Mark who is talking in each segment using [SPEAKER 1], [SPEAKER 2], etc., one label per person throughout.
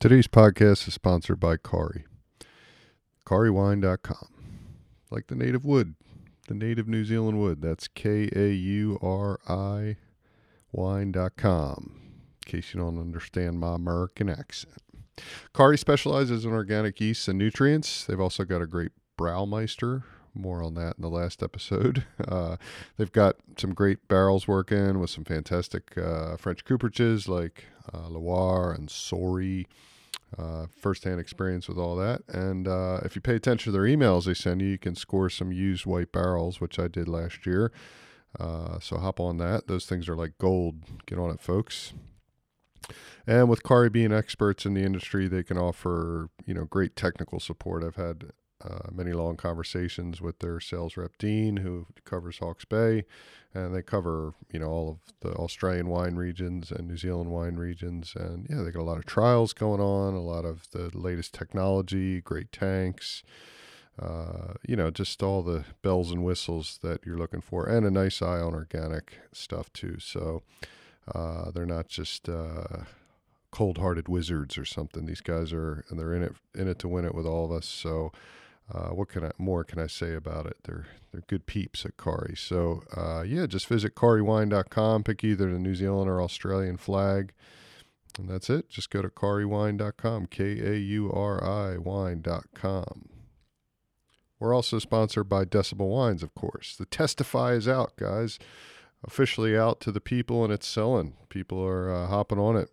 [SPEAKER 1] Today's podcast is sponsored by Kauri. KauriWine.com. Like the native wood, the native New Zealand wood. That's K A U R I wine.com. In case you don't understand my American accent. Kauri specializes in organic yeasts and nutrients. They've also got a great Braumeister. More on that in the last episode. Uh, they've got some great barrels working with some fantastic uh, French cooperages like uh, Loire and Saury. Uh, firsthand experience with all that. And uh, if you pay attention to their emails they send you, you can score some used white barrels, which I did last year. Uh, so hop on that. Those things are like gold. Get on it, folks. And with Kauri being experts in the industry, they can offer you know great technical support. I've had uh, many long conversations with their sales rep Dean, who covers Hawke's Bay, and they cover you know all of the Australian wine regions and New Zealand wine regions, and yeah, they got a lot of trials going on, a lot of the latest technology, great tanks. Uh, you know, just all the bells and whistles that you're looking for, and a nice eye on organic stuff too. So uh, they're not just uh, cold-hearted wizards or something. These guys are, and they're in it in it to win it with all of us. So uh, what can I more can I say about it? They're they're good peeps at Kauri. So uh, yeah, just visit kauriwine.com, pick either the New Zealand or Australian flag, and that's it. Just go to kauriwine.com, K A U R I wine.com. We're also sponsored by Decibel Wines, of course. The Testify is out, guys. Officially out to the people, and it's selling. People are uh, hopping on it.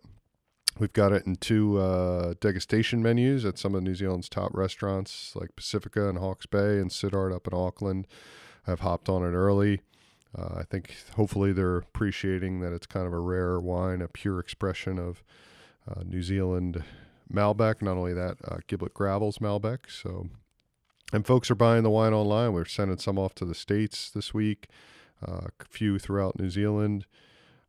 [SPEAKER 1] We've got it in two uh, degustation menus at some of New Zealand's top restaurants like Pacifica and Hawke's Bay and Sidart up in Auckland. I've hopped on it early. Uh, I think hopefully they're appreciating that it's kind of a rare wine, a pure expression of uh, New Zealand Malbec. Not only that, uh, Gimblett Gravels Malbec. So, and folks are buying the wine online. We're sending some off to the states this week, uh, a few throughout New Zealand.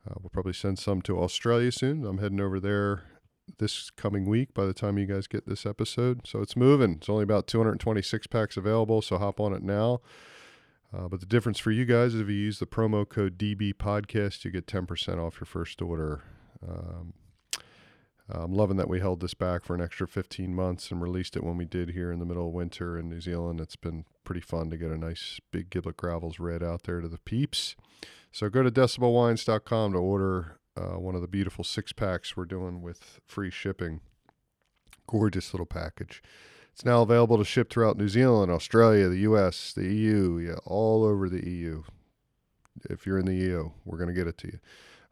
[SPEAKER 1] Uh, we'll probably send some to Australia soon. I'm heading over there this coming week by the time you guys get this episode. So it's moving. It's only about 226 packs available, so hop on it now. Uh, but the difference for you guys is if you use the promo code DB Podcast, you get 10% off your first order. Um, I'm loving that we held this back for an extra 15 months and released it when we did here in the middle of winter in New Zealand. It's been pretty fun to get a nice big Gimblett Gravels red out there to the peeps. So go to decibelwines.com to order uh, one of the beautiful six packs we're doing with free shipping. Gorgeous little package. It's now available to ship throughout New Zealand, Australia, the US, the EU, yeah, all over the EU. If you're in the EU, we're going to get it to you.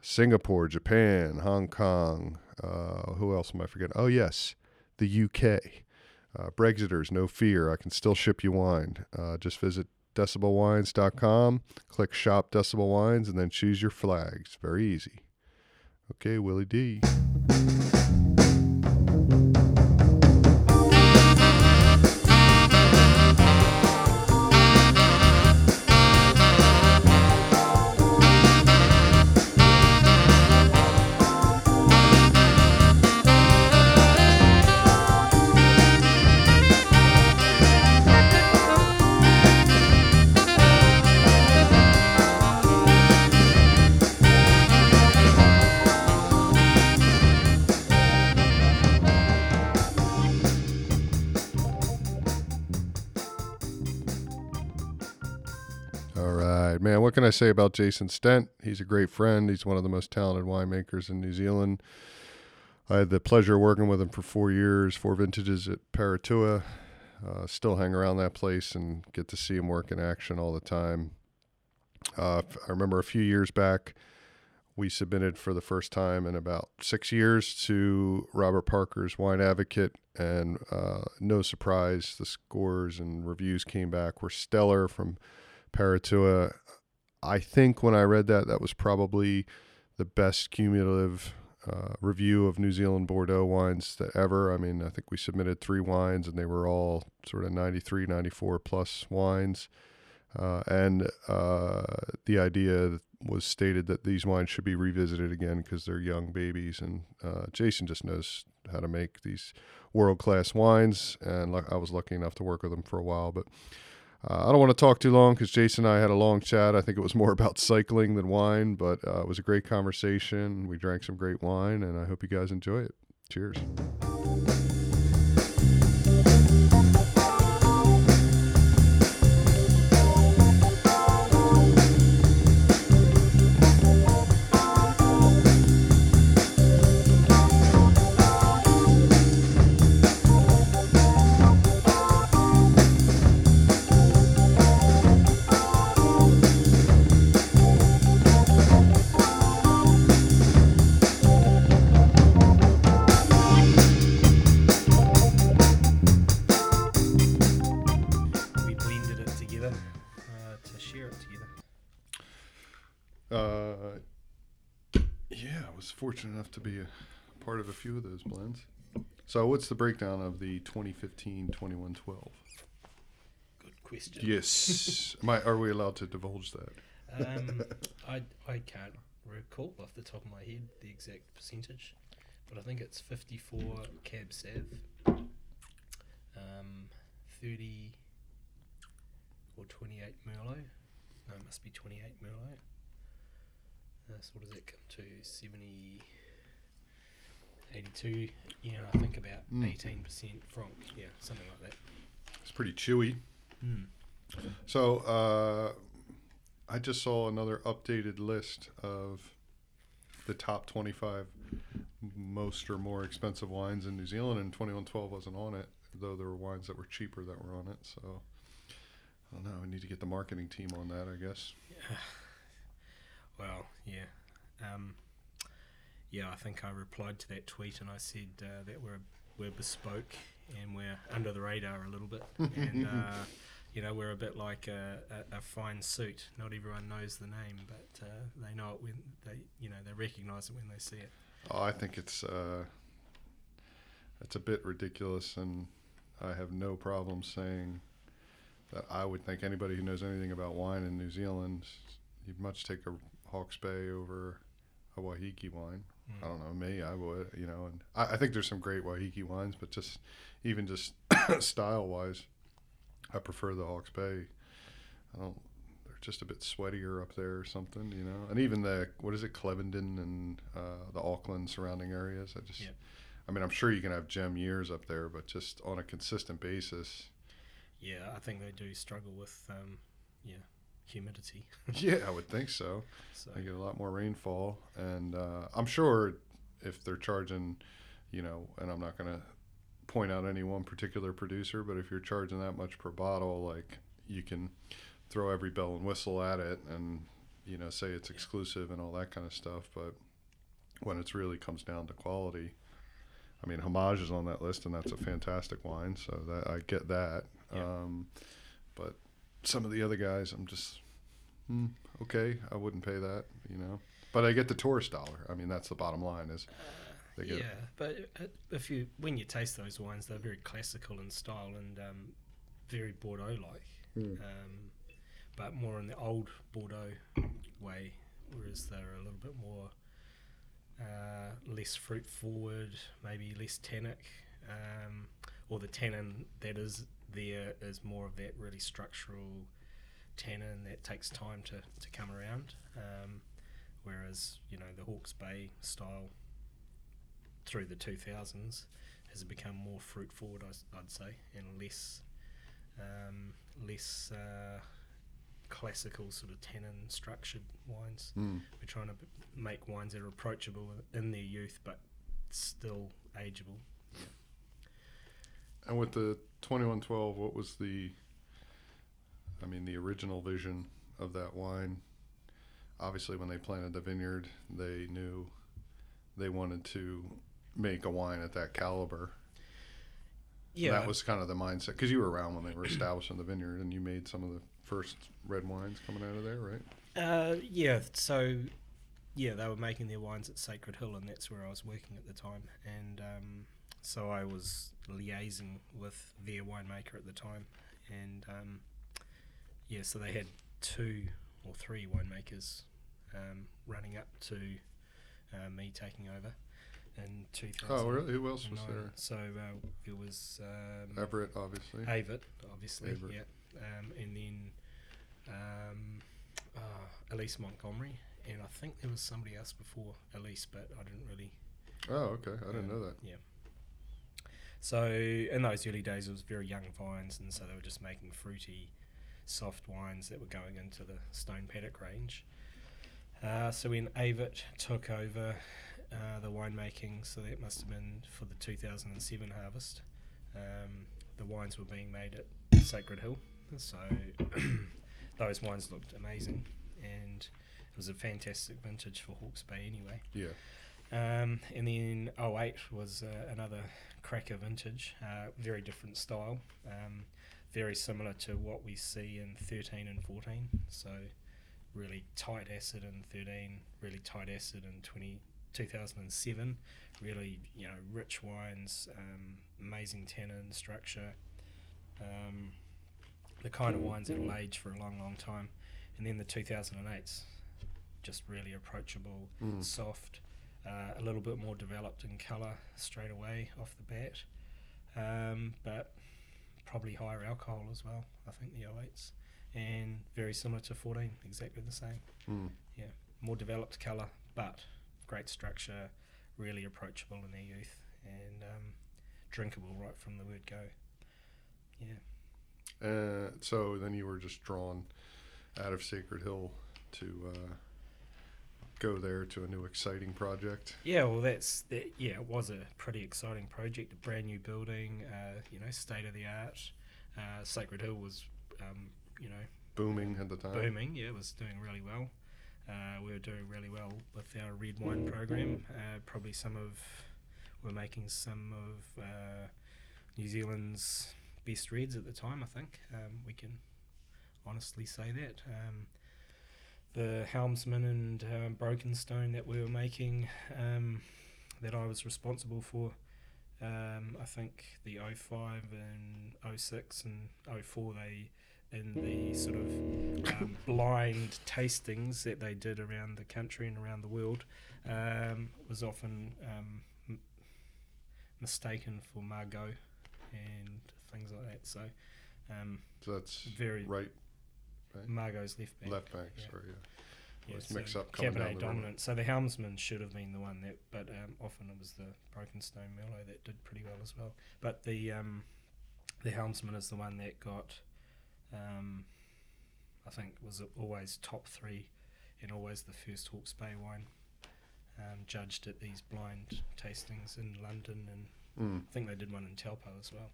[SPEAKER 1] Singapore, Japan, Hong Kong. Uh, who else am I forgetting? Oh, yes, the UK. Uh, Brexiters, no fear. I can still ship you wine. Uh, just visit decibelwines.com, click Shop Decibel Wines, and then choose your flags. Very easy. Okay, Willie D. say about Jason Stent? He's a great friend. He's one of the most talented winemakers in New Zealand. I had the pleasure of working with him for four years, four vintages at Paritua. Uh, still hang around that place and get to see him work in action all the time. Uh, I remember a few years back, we submitted for the first time in about six years to Robert Parker's Wine Advocate, and uh, no surprise, the scores and reviews came back were stellar from Paritua. I think when I read that, that was probably the best cumulative uh, review of New Zealand Bordeaux wines that ever. I mean, I think we submitted three wines and they were all sort of 93, 94 plus wines. Uh, and uh, the idea was stated that these wines should be revisited again because they're young babies. And uh, Jason just knows how to make these world class wines. And I was lucky enough to work with him for a while. But uh, I don't want to talk too long because Jason and I had a long chat. I think it was more about cycling than wine, but uh, it was a great conversation. We drank some great wine, and I hope you guys enjoy it. Cheers. Fortunate enough to be a part of a few of those blends. So, what's the breakdown of the 2015 2112?
[SPEAKER 2] Good question.
[SPEAKER 1] Yes. Am I, are we allowed to divulge that?
[SPEAKER 2] Um, I I can't recall off the top of my head the exact percentage, but I think it's 54 Cab Sav, um, 30 or 28 Merlot. No, it must be 28 Merlot. Uh, so what does that come to? 70, 82. Yeah, I think about
[SPEAKER 1] Mm.
[SPEAKER 2] 18% from, yeah, something like that.
[SPEAKER 1] It's pretty chewy.
[SPEAKER 2] Mm.
[SPEAKER 1] So, uh, I just saw another updated list of the top 25 most or more expensive wines in New Zealand, and 2112 wasn't on it, though there were wines that were cheaper that were on it. So, I don't know. I need to get the marketing team on that, I guess.
[SPEAKER 2] Well, yeah. Um, yeah, I think I replied to that tweet and I said uh, that we're we're bespoke and we're under the radar a little bit, and uh, you know we're a bit like a, a, a fine suit. Not everyone knows the name, but uh, they know it when they you know they recognise it when they see it.
[SPEAKER 1] Oh, I think it's uh, it's a bit ridiculous, and I have no problem saying that I would think anybody who knows anything about wine in New Zealand, you'd much take a Hawke's Bay over a Waiheke wine.
[SPEAKER 2] Mm.
[SPEAKER 1] I don't know, me, I would, you know, and I, I think there's some great Waiheke wines, but just even just style wise, I prefer the Hawke's Bay. I don't. They're just a bit sweatier up there or something, you know. And even the what is it, Clevedon and uh, the Auckland surrounding areas. I just. I mean, I'm sure you can have gem years up there, but just on a consistent basis.
[SPEAKER 2] Yeah, I think they do struggle with um, yeah humidity.
[SPEAKER 1] yeah, I would think so.
[SPEAKER 2] So
[SPEAKER 1] They get a lot more rainfall, and uh, I'm sure if they're charging, you know, and I'm not going to point out any one particular producer, but if you're charging that much per bottle, like you can throw every bell and whistle at it, and you know, say it's exclusive and all that kind of stuff. But when it really comes down to quality, I mean, Homage is on that list, and that's a fantastic wine, so that I get that.
[SPEAKER 2] Yeah.
[SPEAKER 1] Um, but some of the other guys, I'm just hmm, okay. I wouldn't pay that, you know. But I get the tourist dollar. I mean, that's the bottom line. Is they get
[SPEAKER 2] yeah, but uh, if you when you taste those wines, they're very classical in style and um, very Bordeaux-like,
[SPEAKER 1] Mm.
[SPEAKER 2] um, but more in the old Bordeaux way, whereas they're a little bit more uh, less fruit forward, maybe less tannic, um, or the tannin that is there is more of that really structural tannin that takes time to, to come around. Um, whereas you know the Hawke's Bay style through the 2000s has become more fruit forward, I, would say, and less um, less uh, classical sort of tannin structured wines.
[SPEAKER 1] Hmm.
[SPEAKER 2] We're trying to make wines that are approachable in their youth, but still ageable.
[SPEAKER 1] And with the 2112, what was the, I mean, the original vision of that wine? Obviously, when they planted the vineyard, they knew they wanted to make a wine at that caliber.
[SPEAKER 2] Yeah,
[SPEAKER 1] That was kind of the mindset. Because you were around when they were establishing the vineyard and you made some of the first red wines coming out of there, right?
[SPEAKER 2] Uh, yeah, so yeah, they were making their wines at Sacred Hill, and that's where I was working at the time. And um, so I was liaising with their winemaker at the time, and um, yeah, so they had two or three winemakers um, running up to uh, me taking over in 2000.
[SPEAKER 1] Oh, really? Who else was there?
[SPEAKER 2] So uh, it was um,
[SPEAKER 1] Everett, obviously.
[SPEAKER 2] Avett, obviously,
[SPEAKER 1] Avett.
[SPEAKER 2] yeah, um, and then um, uh, Elise Montgomery, and I think there was somebody else before Elise, but I didn't really.
[SPEAKER 1] Oh, okay. I didn't
[SPEAKER 2] um,
[SPEAKER 1] know that.
[SPEAKER 2] Yeah. So in those early days, it was very young vines, and so they were just making fruity, soft wines that were going into the Stone Paddock range. Uh, so when Avett took over uh, the winemaking, so that must have been for the 2007 harvest, um, the wines were being made at Sacred Hill. So those wines looked amazing, and it was a fantastic vintage for Hawke's Bay anyway.
[SPEAKER 1] Yeah.
[SPEAKER 2] Um, and then 08 was uh, another cracker vintage, uh, very different style, um, very similar to what we see in 13 and 14. So, really tight acid in 13, really tight acid in 20, 2007. Really, you know, rich wines, um, amazing tannin structure, um, the kind of wines that will age for a long, long time. And then the 2008s, just really approachable,
[SPEAKER 1] Mm.
[SPEAKER 2] soft, uh, a little bit more developed in colour straight away off the bat, um, but probably higher alcohol as well. I think the 08s, and very similar to 14, exactly the same.
[SPEAKER 1] Mm.
[SPEAKER 2] More developed colour, but great structure, really approachable in their youth, and um, drinkable right from the word go. Yeah.
[SPEAKER 1] Uh, so then you were just drawn out of Sacred Hill to uh, go there to a new exciting project.
[SPEAKER 2] Yeah, well, that's that. Yeah, it was a pretty exciting project. A brand new building, uh, you know, state of the art. Uh, Sacred Hill was, um, you know,
[SPEAKER 1] Booming at the time.
[SPEAKER 2] booming. Yeah, it was doing really well. Uh, we were doing really well with our red wine program. Uh, probably some of we're making some of uh, New Zealand's best reds at the time. I think um, we can honestly say that. Um, the Helmsman and um, Brokenstone that we were making, um, that I was responsible for. Um, I think the 05 and 06 and 04 they in the sort of um, blind tastings that they did around the country and around the world um, was often um, m- mistaken for Margaux and things like that. So um,
[SPEAKER 1] So that's
[SPEAKER 2] very
[SPEAKER 1] right,
[SPEAKER 2] Margaux's left back.
[SPEAKER 1] left bank.
[SPEAKER 2] yeah.
[SPEAKER 1] Sorry, yeah.
[SPEAKER 2] Yeah, so
[SPEAKER 1] mix up coming down
[SPEAKER 2] Cabernet dominant. So the helmsman should have been the one that, but um, often it was the Brokenstone Merlot that did pretty well as well. But the um, the helmsman is the one that got, um, I think, was always top three, and always the first Hawke's Bay wine, um, judged at these blind tastings in London, and
[SPEAKER 1] Mm.
[SPEAKER 2] I think they did one in Telpo as well.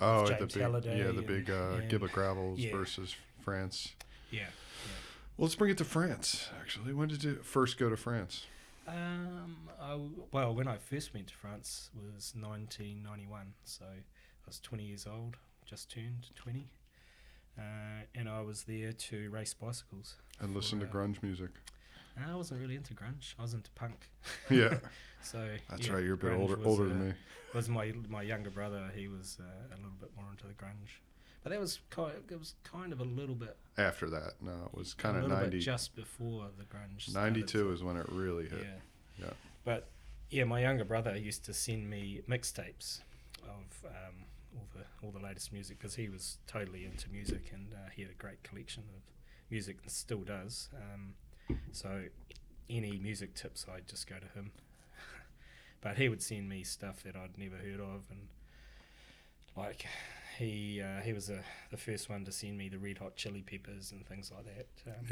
[SPEAKER 1] Oh, the big,
[SPEAKER 2] Halliday
[SPEAKER 1] yeah, the
[SPEAKER 2] and-
[SPEAKER 1] big uh,
[SPEAKER 2] and-
[SPEAKER 1] Gimblett Gravels
[SPEAKER 2] yeah.
[SPEAKER 1] versus France.
[SPEAKER 2] Yeah.
[SPEAKER 1] Well, let's bring it to France. Actually, when did you first go to France?
[SPEAKER 2] Um, I well, when I first went to France was 1991, so I was 20 years old, just turned 20, uh, and I was there to race bicycles.
[SPEAKER 1] And listen to
[SPEAKER 2] uh,
[SPEAKER 1] grunge music.
[SPEAKER 2] I wasn't really into grunge; I was into punk.
[SPEAKER 1] Yeah,
[SPEAKER 2] So
[SPEAKER 1] that's
[SPEAKER 2] yeah,
[SPEAKER 1] right. You're a bit older
[SPEAKER 2] was,
[SPEAKER 1] older
[SPEAKER 2] uh,
[SPEAKER 1] than me.
[SPEAKER 2] Was my my younger brother? He was uh, a little bit more into the grunge, but that was kind. It was kind of a little bit.
[SPEAKER 1] After that, no, it was kind of 90.
[SPEAKER 2] just before the grunge.
[SPEAKER 1] 92 is when it really hit.
[SPEAKER 2] Yeah.
[SPEAKER 1] Yeah.
[SPEAKER 2] But yeah, my younger brother used to send me mixtapes of um, all the all the latest music because he was totally into music and uh, he had a great collection of music and still does. Um, so any music tips, I'd just go to him. but he would send me stuff that I'd never heard of and like he uh, he was a, the first one to send me the Red Hot Chili Peppers and things like that. Um,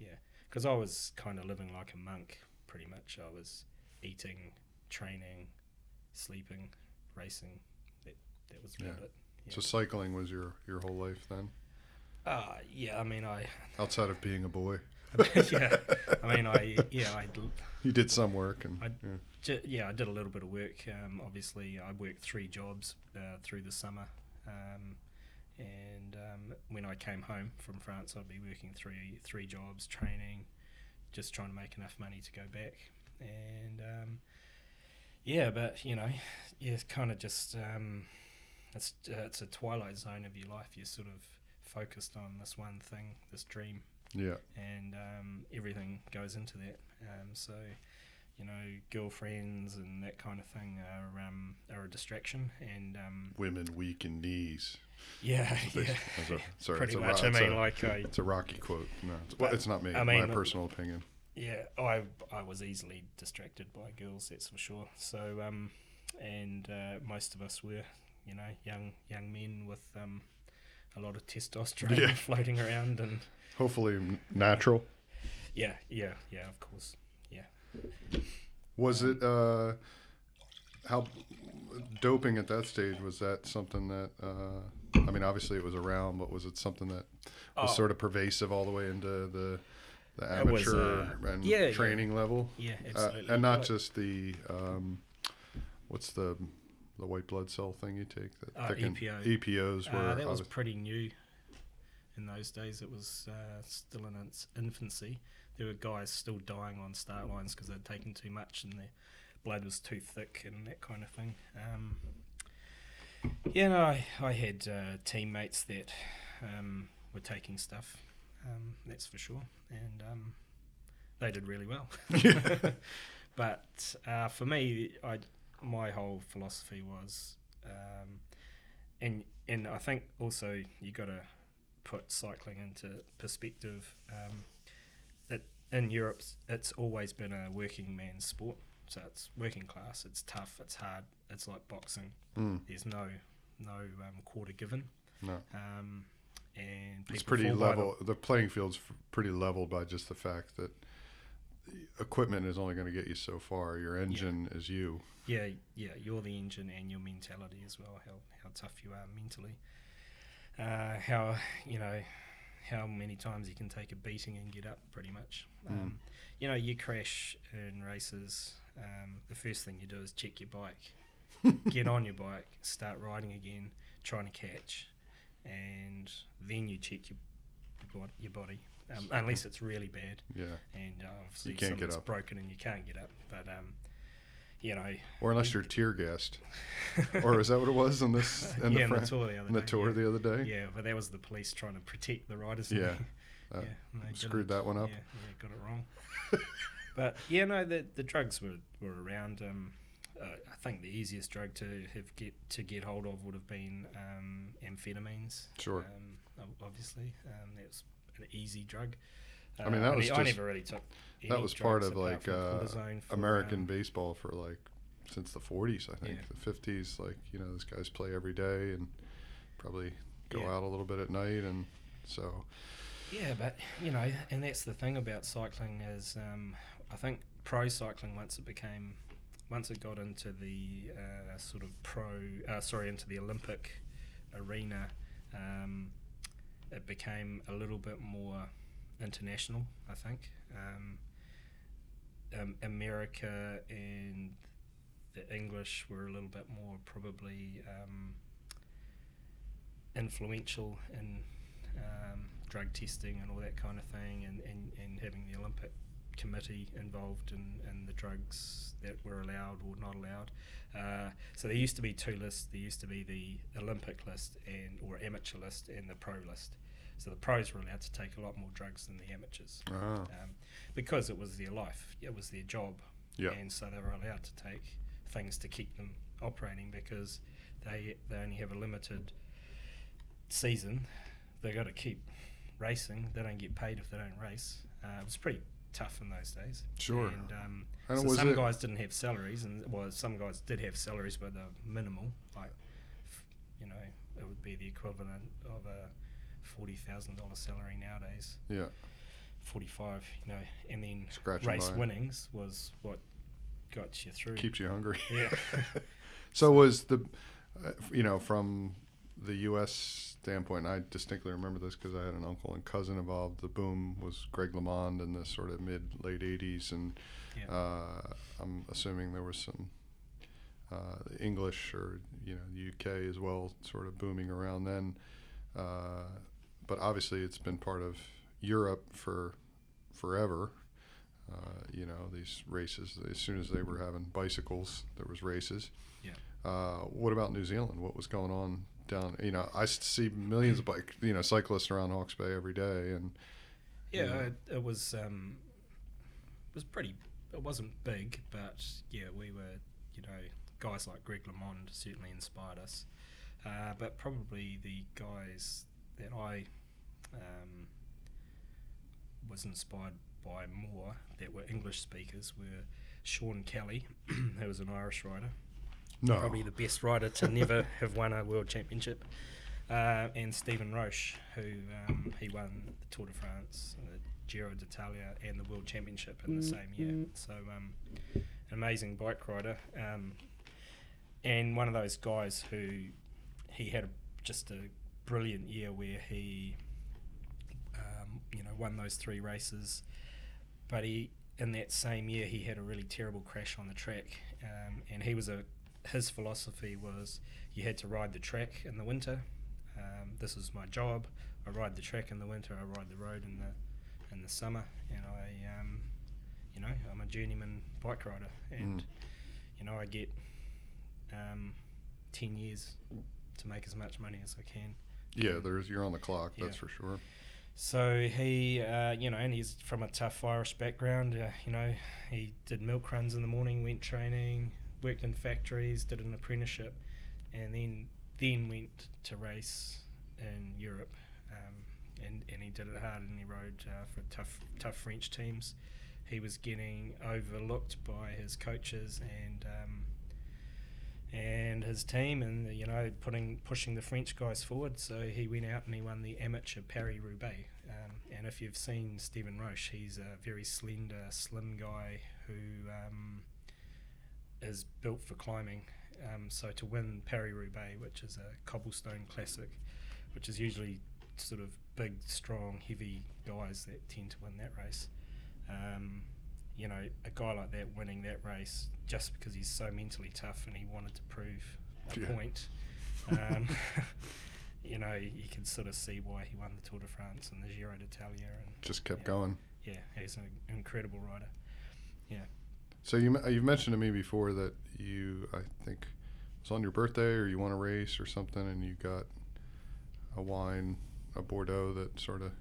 [SPEAKER 1] Yeah.
[SPEAKER 2] because I was kind of living like a monk, pretty much. I was eating, training, sleeping, racing. That that was about
[SPEAKER 1] Yeah.
[SPEAKER 2] it. Yeah.
[SPEAKER 1] So cycling was your your whole life then,
[SPEAKER 2] uh, yeah. I mean, I
[SPEAKER 1] outside of being a boy.
[SPEAKER 2] yeah. I mean, I yeah. I
[SPEAKER 1] You did some work and
[SPEAKER 2] I-
[SPEAKER 1] yeah.
[SPEAKER 2] Yeah, I did a little bit of work. Um, obviously, I worked three jobs uh, through the summer, um, and um, when I came home from France, I'd be working three three jobs, training, just trying to make enough money to go back. And um, yeah, but you know, yeah, it's kind of just um, it's uh, it's a twilight zone of your life. You're sort of focused on this one thing, this dream,
[SPEAKER 1] yeah.
[SPEAKER 2] and um, everything goes into that. Um, so, you know, girlfriends and that kind of thing are um, are a distraction, and um,
[SPEAKER 1] Women weak in knees.
[SPEAKER 2] yeah, yeah,
[SPEAKER 1] a- sorry,
[SPEAKER 2] pretty
[SPEAKER 1] it's a,
[SPEAKER 2] much.
[SPEAKER 1] ro-
[SPEAKER 2] I mean,
[SPEAKER 1] a-
[SPEAKER 2] like, I,
[SPEAKER 1] It's a Rocky quote. No, it's, well, it's not me.
[SPEAKER 2] I mean,
[SPEAKER 1] my personal opinion.
[SPEAKER 2] yeah, I I was easily distracted by girls, that's for sure. So, um, and uh, most of us were, you know, young young men with um, a lot of testosterone
[SPEAKER 1] Yeah.
[SPEAKER 2] floating around, and
[SPEAKER 1] Hopefully natural.
[SPEAKER 2] yeah, yeah, yeah, of course, yeah.
[SPEAKER 1] Was it uh, how doping at that stage? Was that something that uh, I mean, obviously it was around, but was it something that was
[SPEAKER 2] Oh.
[SPEAKER 1] sort of pervasive all the way into the the
[SPEAKER 2] It was,
[SPEAKER 1] amateur
[SPEAKER 2] uh,
[SPEAKER 1] and
[SPEAKER 2] yeah, yeah.
[SPEAKER 1] training level,
[SPEAKER 2] yeah,
[SPEAKER 1] uh,
[SPEAKER 2] absolutely,
[SPEAKER 1] and not just the um, what's the the white blood cell thing you take that
[SPEAKER 2] Uh,
[SPEAKER 1] thicken-
[SPEAKER 2] EPO.
[SPEAKER 1] EPOs were
[SPEAKER 2] Uh, that was pretty new in those days. It was uh, still in its infancy. there were guys still dying on start lines because they'd taken too much and their blood was too thick and that kind of thing. Um, yeah, no, I, I had uh, teammates that um, were taking stuff, um, that's for sure, and um, they did really well. but uh, for me, I my whole philosophy was, um, and and I think also you got to put cycling into perspective. Um, that in Europe, it's always been a working man's sport. So it's working class. It's tough. It's hard. It's like boxing.
[SPEAKER 1] Mm,
[SPEAKER 2] There's no no um, quarter given.
[SPEAKER 1] no.
[SPEAKER 2] Um, and
[SPEAKER 1] It's pretty
[SPEAKER 2] by the-
[SPEAKER 1] level. The playing field's pretty leveled by just the fact that equipment is only going to get you so far. Your engine is you.
[SPEAKER 2] Yeah, yeah, you're the engine and your mentality as well. How how tough you are mentally. Uh, how you know how many times you can take a beating and get up. Pretty much. Um, You know, you crash in races. Um, the first thing you do is check your bike, get on your bike, start riding again, trying to catch, and then you check your your your body. Um, unless it's really bad,
[SPEAKER 1] Yeah.
[SPEAKER 2] and uh, obviously
[SPEAKER 1] You can't get up.
[SPEAKER 2] broken and you can't get up. But um, you know,
[SPEAKER 1] Or unless you're tear gassed. or is that what it was on this in
[SPEAKER 2] yeah,
[SPEAKER 1] the,
[SPEAKER 2] in the tour the other
[SPEAKER 1] in the
[SPEAKER 2] day,
[SPEAKER 1] tour
[SPEAKER 2] yeah.
[SPEAKER 1] the other day?
[SPEAKER 2] Yeah, but that was the police trying to protect the riders.
[SPEAKER 1] Yeah.
[SPEAKER 2] yeah,
[SPEAKER 1] Uh, screwed that one up.
[SPEAKER 2] Yeah, yeah, got it wrong. but yeah, no, the the drugs were were around. Um, uh, I think the easiest drug to have get to get hold of would have been um, amphetamines.
[SPEAKER 1] Sure.
[SPEAKER 2] Um, obviously, um, that was an easy drug. Uh,
[SPEAKER 1] I mean, that was
[SPEAKER 2] I
[SPEAKER 1] just-
[SPEAKER 2] never really took.
[SPEAKER 1] that was part of like uh,
[SPEAKER 2] for,
[SPEAKER 1] American
[SPEAKER 2] um,
[SPEAKER 1] baseball for like since the 40s, I think.
[SPEAKER 2] Yeah.
[SPEAKER 1] The 50s, like you know, these guys play every day and probably go
[SPEAKER 2] Yeah.
[SPEAKER 1] out a little bit at night, and so
[SPEAKER 2] Yeah, but you know, and that's the thing about cycling is, um, I think pro cycling once it became, once it got into the uh, sort of pro, uh, sorry, into the Olympic arena, um, it became a little bit more international. I think um, um, America and the English were a little bit more probably um, influential in um, drug testing and all that kind of thing, and, and, and having the Olympic committee involved in, in the drugs that were allowed or not allowed. Uh, so there used to be two lists. There used to be the Olympic list and or amateur list and the pro list. So the pros were allowed to take a lot more drugs than the amateurs
[SPEAKER 1] ah,
[SPEAKER 2] um, because it was their life, it was their job,
[SPEAKER 1] Yeah.
[SPEAKER 2] and so they were allowed to take things to keep them operating because they they only have a limited season. They got to keep racing. They don't get paid if they don't race. Uh, it was pretty tough in those days.
[SPEAKER 1] Sure.
[SPEAKER 2] And, um,
[SPEAKER 1] And
[SPEAKER 2] so some
[SPEAKER 1] it-
[SPEAKER 2] guys didn't have salaries, and well, some guys did have salaries, but they're minimal. Like, you know, it would be the equivalent of a forty thousand dollar salary nowadays.
[SPEAKER 1] yeah,
[SPEAKER 2] Forty five, you know, and then
[SPEAKER 1] Scratching
[SPEAKER 2] race winnings was what got you through.
[SPEAKER 1] keeps you hungry.
[SPEAKER 2] yeah.
[SPEAKER 1] So was the, uh, you know, from the U.S. standpoint, I distinctly remember this because I had an uncle and cousin involved. The boom was Greg LeMond in the sort of mid late '80s, and
[SPEAKER 2] Yeah.
[SPEAKER 1] uh, I'm assuming there was some uh, English or you know UK as well, sort of booming around then. Uh, but obviously, it's been part of Europe for forever. Uh, you know these races. As soon as they were having bicycles, there was races.
[SPEAKER 2] Yeah.
[SPEAKER 1] Uh, what about New Zealand? What was going on down? You know, I see millions of bike, you know, cyclists around Hawke's Bay every day, and
[SPEAKER 2] Yeah,
[SPEAKER 1] Yeah.
[SPEAKER 2] It, it was um, it was pretty. It wasn't big, but yeah, we were. You know, guys like Greg LeMond certainly inspired us. Uh, but probably the guys that I um, was inspired by more that were English speakers were Sean Kelly, who was an Irish rider,
[SPEAKER 1] no,
[SPEAKER 2] probably the best rider to never have won a world championship. Uh, and Stephen Roche, who um, he won the Tour de France, the Giro d'Italia, and the World Championship in the same year. So, um, amazing bike rider, um, and one of those guys who he had a, just a brilliant year where he, um, you know, won those three races, but he in that same year he had a really terrible crash on the track, um, and he was a his philosophy was you had to ride the track in the winter. Um, this is my job. I ride the track in the winter. I ride the road in the in the summer, and I, um, you know, I'm a journeyman bike rider, and
[SPEAKER 1] Mm.
[SPEAKER 2] you know, I get um, ten years to make as much money as I can.
[SPEAKER 1] Yeah, there's you're on the clock. That's for sure.
[SPEAKER 2] So he, uh, you know, and he's from a tough Irish background. Uh, you know, he did milk runs in the morning, went training, worked in factories, did an apprenticeship, and then then went to race in Europe. Um, and, and he did it hard, and he rode uh, for tough tough French teams. He was getting overlooked by his coaches and um, and his team, and you know, putting pushing the French guys forward. So he went out and he won the amateur Paris Roubaix. Um, and if you've seen Stephen Roche, he's a very slender, slim guy who um, is built for climbing. Um, so to win Paris Roubaix, which is a cobblestone classic, which is usually sort of big, strong, heavy guys that tend to win that race. Um, you know, a guy like that winning that race just because he's so mentally tough and he wanted to prove a
[SPEAKER 1] Yeah.
[SPEAKER 2] point. Um, you know, you can sort of see why he won the Tour de France and the Giro d'Italia, and
[SPEAKER 1] Just kept
[SPEAKER 2] Yeah.
[SPEAKER 1] going.
[SPEAKER 2] yeah, he's an incredible rider.
[SPEAKER 1] So you you've mentioned to me before that you I think it was on your birthday or you won a race or something and you got a wine a Bordeaux that sort of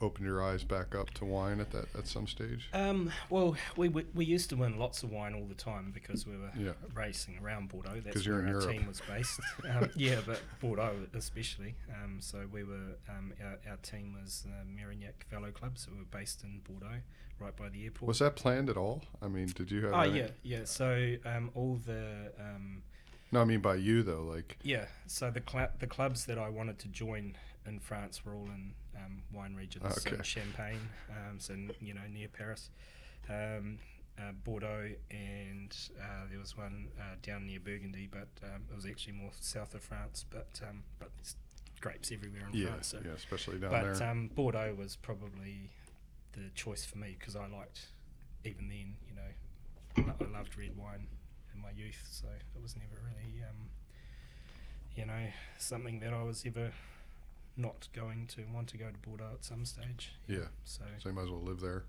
[SPEAKER 1] opened your eyes back up to wine at that at some stage.
[SPEAKER 2] Um, well, we, we we used to win lots of wine all the time because we were
[SPEAKER 1] Yeah.
[SPEAKER 2] racing around Bordeaux. That's where our
[SPEAKER 1] Europe.
[SPEAKER 2] team was based. um, yeah, but Bordeaux especially. Um, so we were um, our, our team was uh, Merignac Velo Club, so we were based in Bordeaux, right by the airport.
[SPEAKER 1] Was that planned at all? I mean, did you have
[SPEAKER 2] Oh
[SPEAKER 1] any-
[SPEAKER 2] yeah, yeah. So um, all the um,
[SPEAKER 1] No, I mean by you though, like
[SPEAKER 2] yeah. So the cl- the clubs that I wanted to join in France were all in um, wine regions. So Champagne, um, so you know near Paris, um, uh, Bordeaux, and uh, there was one uh, down near Burgundy, but um, it was actually more south of France. But um, but grapes everywhere in
[SPEAKER 1] yeah,
[SPEAKER 2] France. So.
[SPEAKER 1] yeah, especially down
[SPEAKER 2] But
[SPEAKER 1] there.
[SPEAKER 2] um, Bordeaux was probably the choice for me because I liked, even then, you know, I loved red wine in my youth, so it was never really, um, you know, something that I was ever not going to want to go to Bordeaux at some stage.
[SPEAKER 1] yeah,
[SPEAKER 2] So
[SPEAKER 1] so you might as well live there.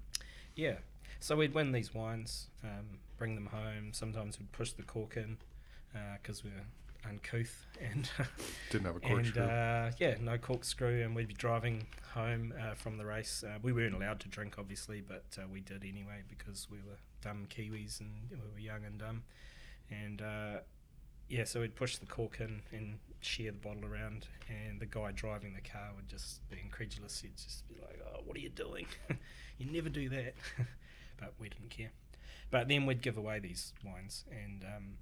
[SPEAKER 2] yeah, so we'd win these wines, um, bring them home. Sometimes we'd push the cork in because we were uncouth and.
[SPEAKER 1] Didn't have a
[SPEAKER 2] and
[SPEAKER 1] corkscrew.
[SPEAKER 2] uh, yeah, no corkscrew, and we'd be driving home uh, from the race. Uh, we weren't allowed to drink, obviously, but uh, we did anyway because we were dumb Kiwis and we were young and dumb. And uh, yeah, so we'd push the cork in and share the bottle around, and the guy driving the car would just be incredulous. He'd just be like, "Oh, what are you doing? you never do that." but we didn't care. But then we'd give away these wines, and um,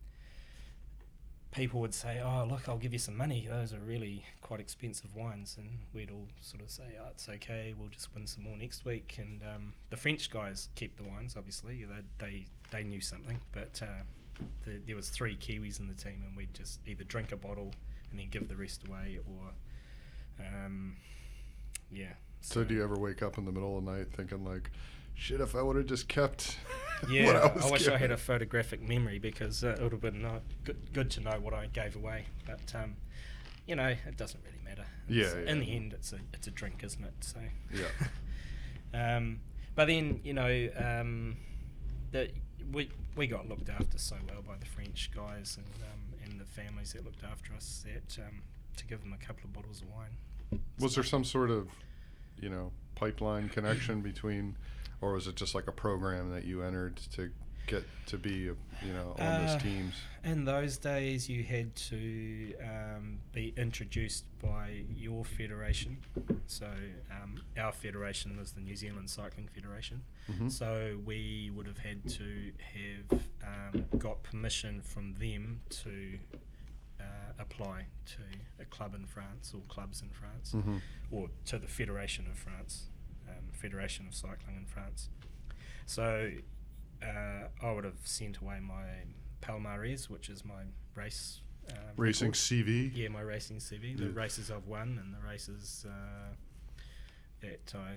[SPEAKER 2] people would say, "Oh, look, I'll give you some money. Those are really quite expensive wines," and we'd all sort of say, "Oh, it's okay. We'll just win some more next week." And um, the French guys kept the wines. Obviously, they they, they knew something, but uh, the, there was three Kiwis in the team, and we'd just either drink a bottle and then give the rest away, or um, yeah.
[SPEAKER 1] so do you ever wake up in the middle of the night thinking like, shit, if I would have just kept
[SPEAKER 2] Yeah,
[SPEAKER 1] what I,
[SPEAKER 2] I, wish I had a photographic memory because uh, it would have been uh, good, good to know what I gave away. But um, you know, it doesn't really matter.
[SPEAKER 1] Yeah, yeah.
[SPEAKER 2] In the end, it's a it's a drink, isn't it? So.
[SPEAKER 1] Yeah.
[SPEAKER 2] um, but then you know, um, that we we got looked after so well by the French guys and um, and the families that looked after us that um, to give them a couple of bottles of wine.
[SPEAKER 1] Was there some sort of, you know, pipeline connection between, or was it just like a program that you entered to get to be, you know, on
[SPEAKER 2] Uh,
[SPEAKER 1] those teams?
[SPEAKER 2] In those days, you had to um, be introduced by your federation. So, um, our federation was the New Zealand Cycling Federation.
[SPEAKER 1] hmm
[SPEAKER 2] So, we would have had to have um, got permission from them to uh, apply to a club in France or clubs in France
[SPEAKER 1] hmm
[SPEAKER 2] or to the Federation of France, Federation of Cycling in France. So uh, I would have sent away my Palmares, which is my race. Uh,
[SPEAKER 1] Racing
[SPEAKER 2] record.
[SPEAKER 1] CV.
[SPEAKER 2] Yeah, my racing CV, the
[SPEAKER 1] Yeah.
[SPEAKER 2] races I've won and the races uh, that I,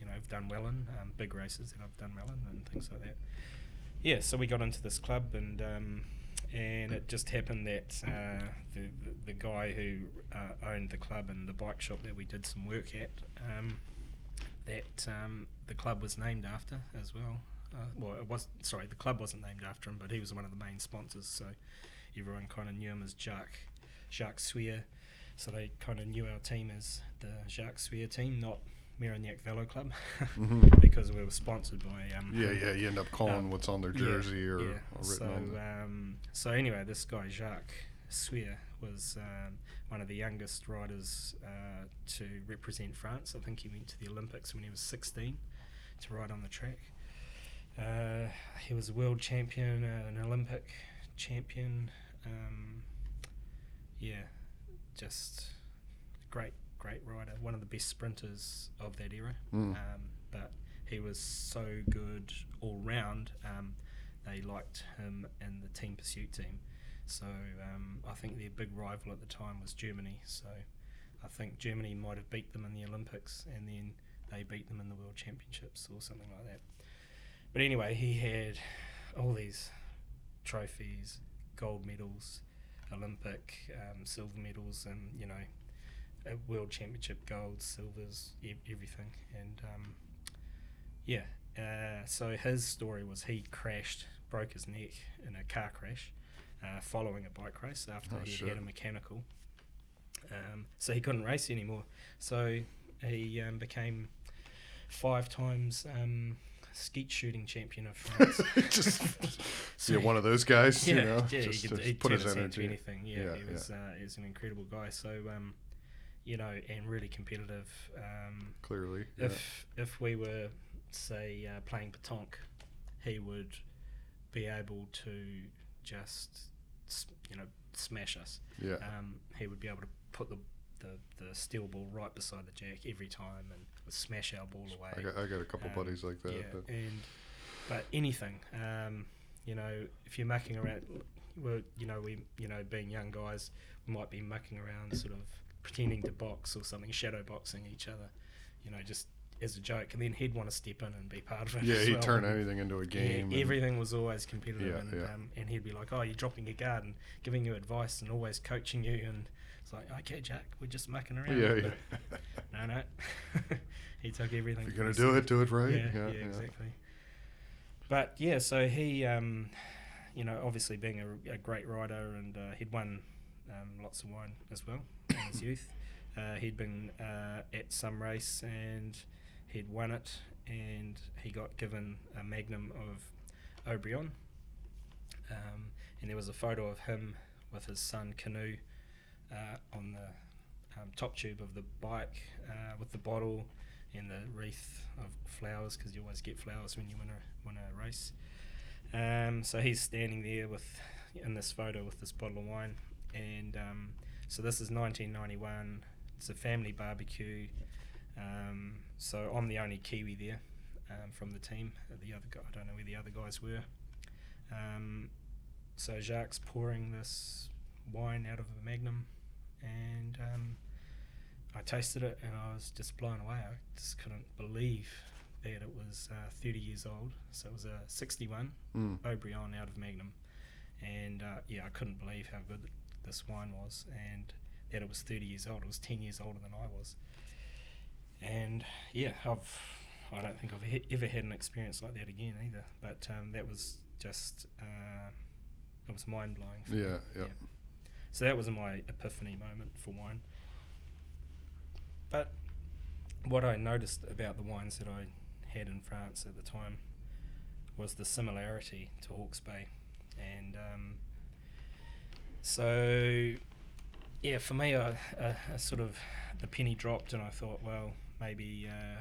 [SPEAKER 2] you know, I've done well in, um, big races that I've done well in, and things like that. Yeah, so we got into this club, and um, and it just happened that uh, the, the the guy who uh, owned the club and the bike shop that we did some work at, um, that um, the club was named after as well. Uh, well, it was sorry, the club wasn't named after him, but he was one of the main sponsors. So everyone kind of knew him as Jacques Jacques Sweer. So they kind of knew our team as the Jacques Sweer team, not Merignac Velo Club,
[SPEAKER 1] hmm
[SPEAKER 2] because we were sponsored by. Um,
[SPEAKER 1] Yeah, yeah. You end up calling
[SPEAKER 2] Um,
[SPEAKER 1] what's on their
[SPEAKER 2] yeah,
[SPEAKER 1] jersey or,
[SPEAKER 2] yeah.
[SPEAKER 1] or
[SPEAKER 2] So,
[SPEAKER 1] written on. The,
[SPEAKER 2] um, so anyway, this guy Jacques Sweer was um, one of the youngest riders uh, to represent France. I think he went to the Olympics when he was 16 to ride on the track. Uh, he was a world champion, uh, an Olympic champion. Um, yeah, just great, great rider. One of the best sprinters of that era.
[SPEAKER 1] Mm.
[SPEAKER 2] Um, but he was so good all round. Um, they liked him in the team pursuit team. So um, I think their big rival at the time was Germany. So I think Germany might have beat them in the Olympics, and then they beat them in the World Championships or something like that. But anyway, he had all these trophies, gold medals, Olympic um, silver medals, and you know, World Championship golds, silvers, everything. And um, yeah, uh, so his story was he crashed, broke his neck in a car crash, uh, following a bike race after
[SPEAKER 1] Oh,
[SPEAKER 2] he
[SPEAKER 1] shit.
[SPEAKER 2] had a mechanical. Um, so he couldn't race anymore. So he um, became five times um, skeet shooting champion of France.
[SPEAKER 1] just
[SPEAKER 2] So
[SPEAKER 1] yeah, one of those guys.
[SPEAKER 2] yeah,
[SPEAKER 1] you know,
[SPEAKER 2] yeah,
[SPEAKER 1] just
[SPEAKER 2] he could he
[SPEAKER 1] put his energy.
[SPEAKER 2] anything. Yeah,
[SPEAKER 1] Yeah,
[SPEAKER 2] he was uh, he was an incredible guy. So um, you know, and really competitive. Um,
[SPEAKER 1] Clearly, yeah.
[SPEAKER 2] if if we were say uh, playing petanque, he would be able to just you know smash us.
[SPEAKER 1] yeah.
[SPEAKER 2] Um, he would be able to put the, the the steel ball right beside the jack every time and would smash our ball away.
[SPEAKER 1] I got, I got a couple
[SPEAKER 2] um,
[SPEAKER 1] buddies like that.
[SPEAKER 2] yeah,
[SPEAKER 1] that-
[SPEAKER 2] and but anything, um, you know, if you're mucking around, well, you know, we, you know, being young guys, we might be mucking around, sort of pretending to box or something, shadow boxing each other, you know, just as a joke, and then he'd want to step in and be part of it.
[SPEAKER 1] yeah, he'd
[SPEAKER 2] well.
[SPEAKER 1] turn anything into a game. and-
[SPEAKER 2] everything was always competitive,
[SPEAKER 1] Yeah,
[SPEAKER 2] and
[SPEAKER 1] yeah.
[SPEAKER 2] Um, and he'd be like, "Oh, you're dropping your guard," and giving you advice and always coaching you, and it's like, "Okay, Jack, we're just mucking around."
[SPEAKER 1] yeah,
[SPEAKER 2] but
[SPEAKER 1] yeah.
[SPEAKER 2] No, no. he took everything.
[SPEAKER 1] if you're gonna do it, do it right.
[SPEAKER 2] yeah, yeah, exactly. But yeah, so he, um, you know, obviously being a, a great rider, and uh, he'd won um, lots of wine as well in his youth. Uh, he'd been uh, at some race and he'd won it, and he got given a magnum of Haut-Brion. Um, and there was a photo of him with his son Canoe uh, on the um, top tube of the bike uh, with the bottle and the wreath of flowers because you always get flowers when you win a win a race. Um, so he's standing there with in this photo with this bottle of wine, and um, so this is 1991. It's a family barbecue. Um, so I'm the only Kiwi there um, from the team. The other guy, I don't know where the other guys were. Um, so Jacques pouring this wine out of a Magnum, and um, I tasted it and I was just blown away. I just couldn't believe that it was uh, 30 years old. So it was a 61
[SPEAKER 1] Mm.
[SPEAKER 2] Haut-Brion out of Magnum, and uh, yeah, I couldn't believe how good this wine was, and that it was 30 years old. It was 10 years older than I was, and yeah, I've I don't think I've he- ever had an experience like that again either. But um, that was just uh, it was mind blowing.
[SPEAKER 1] Yeah, yeah.
[SPEAKER 2] So that was my epiphany moment for wine. But what I noticed about the wines that I had in France at the time was the similarity to Hawke's Bay. And um, so, yeah, for me, I, uh, I sort of, the penny dropped and I thought, well, maybe uh,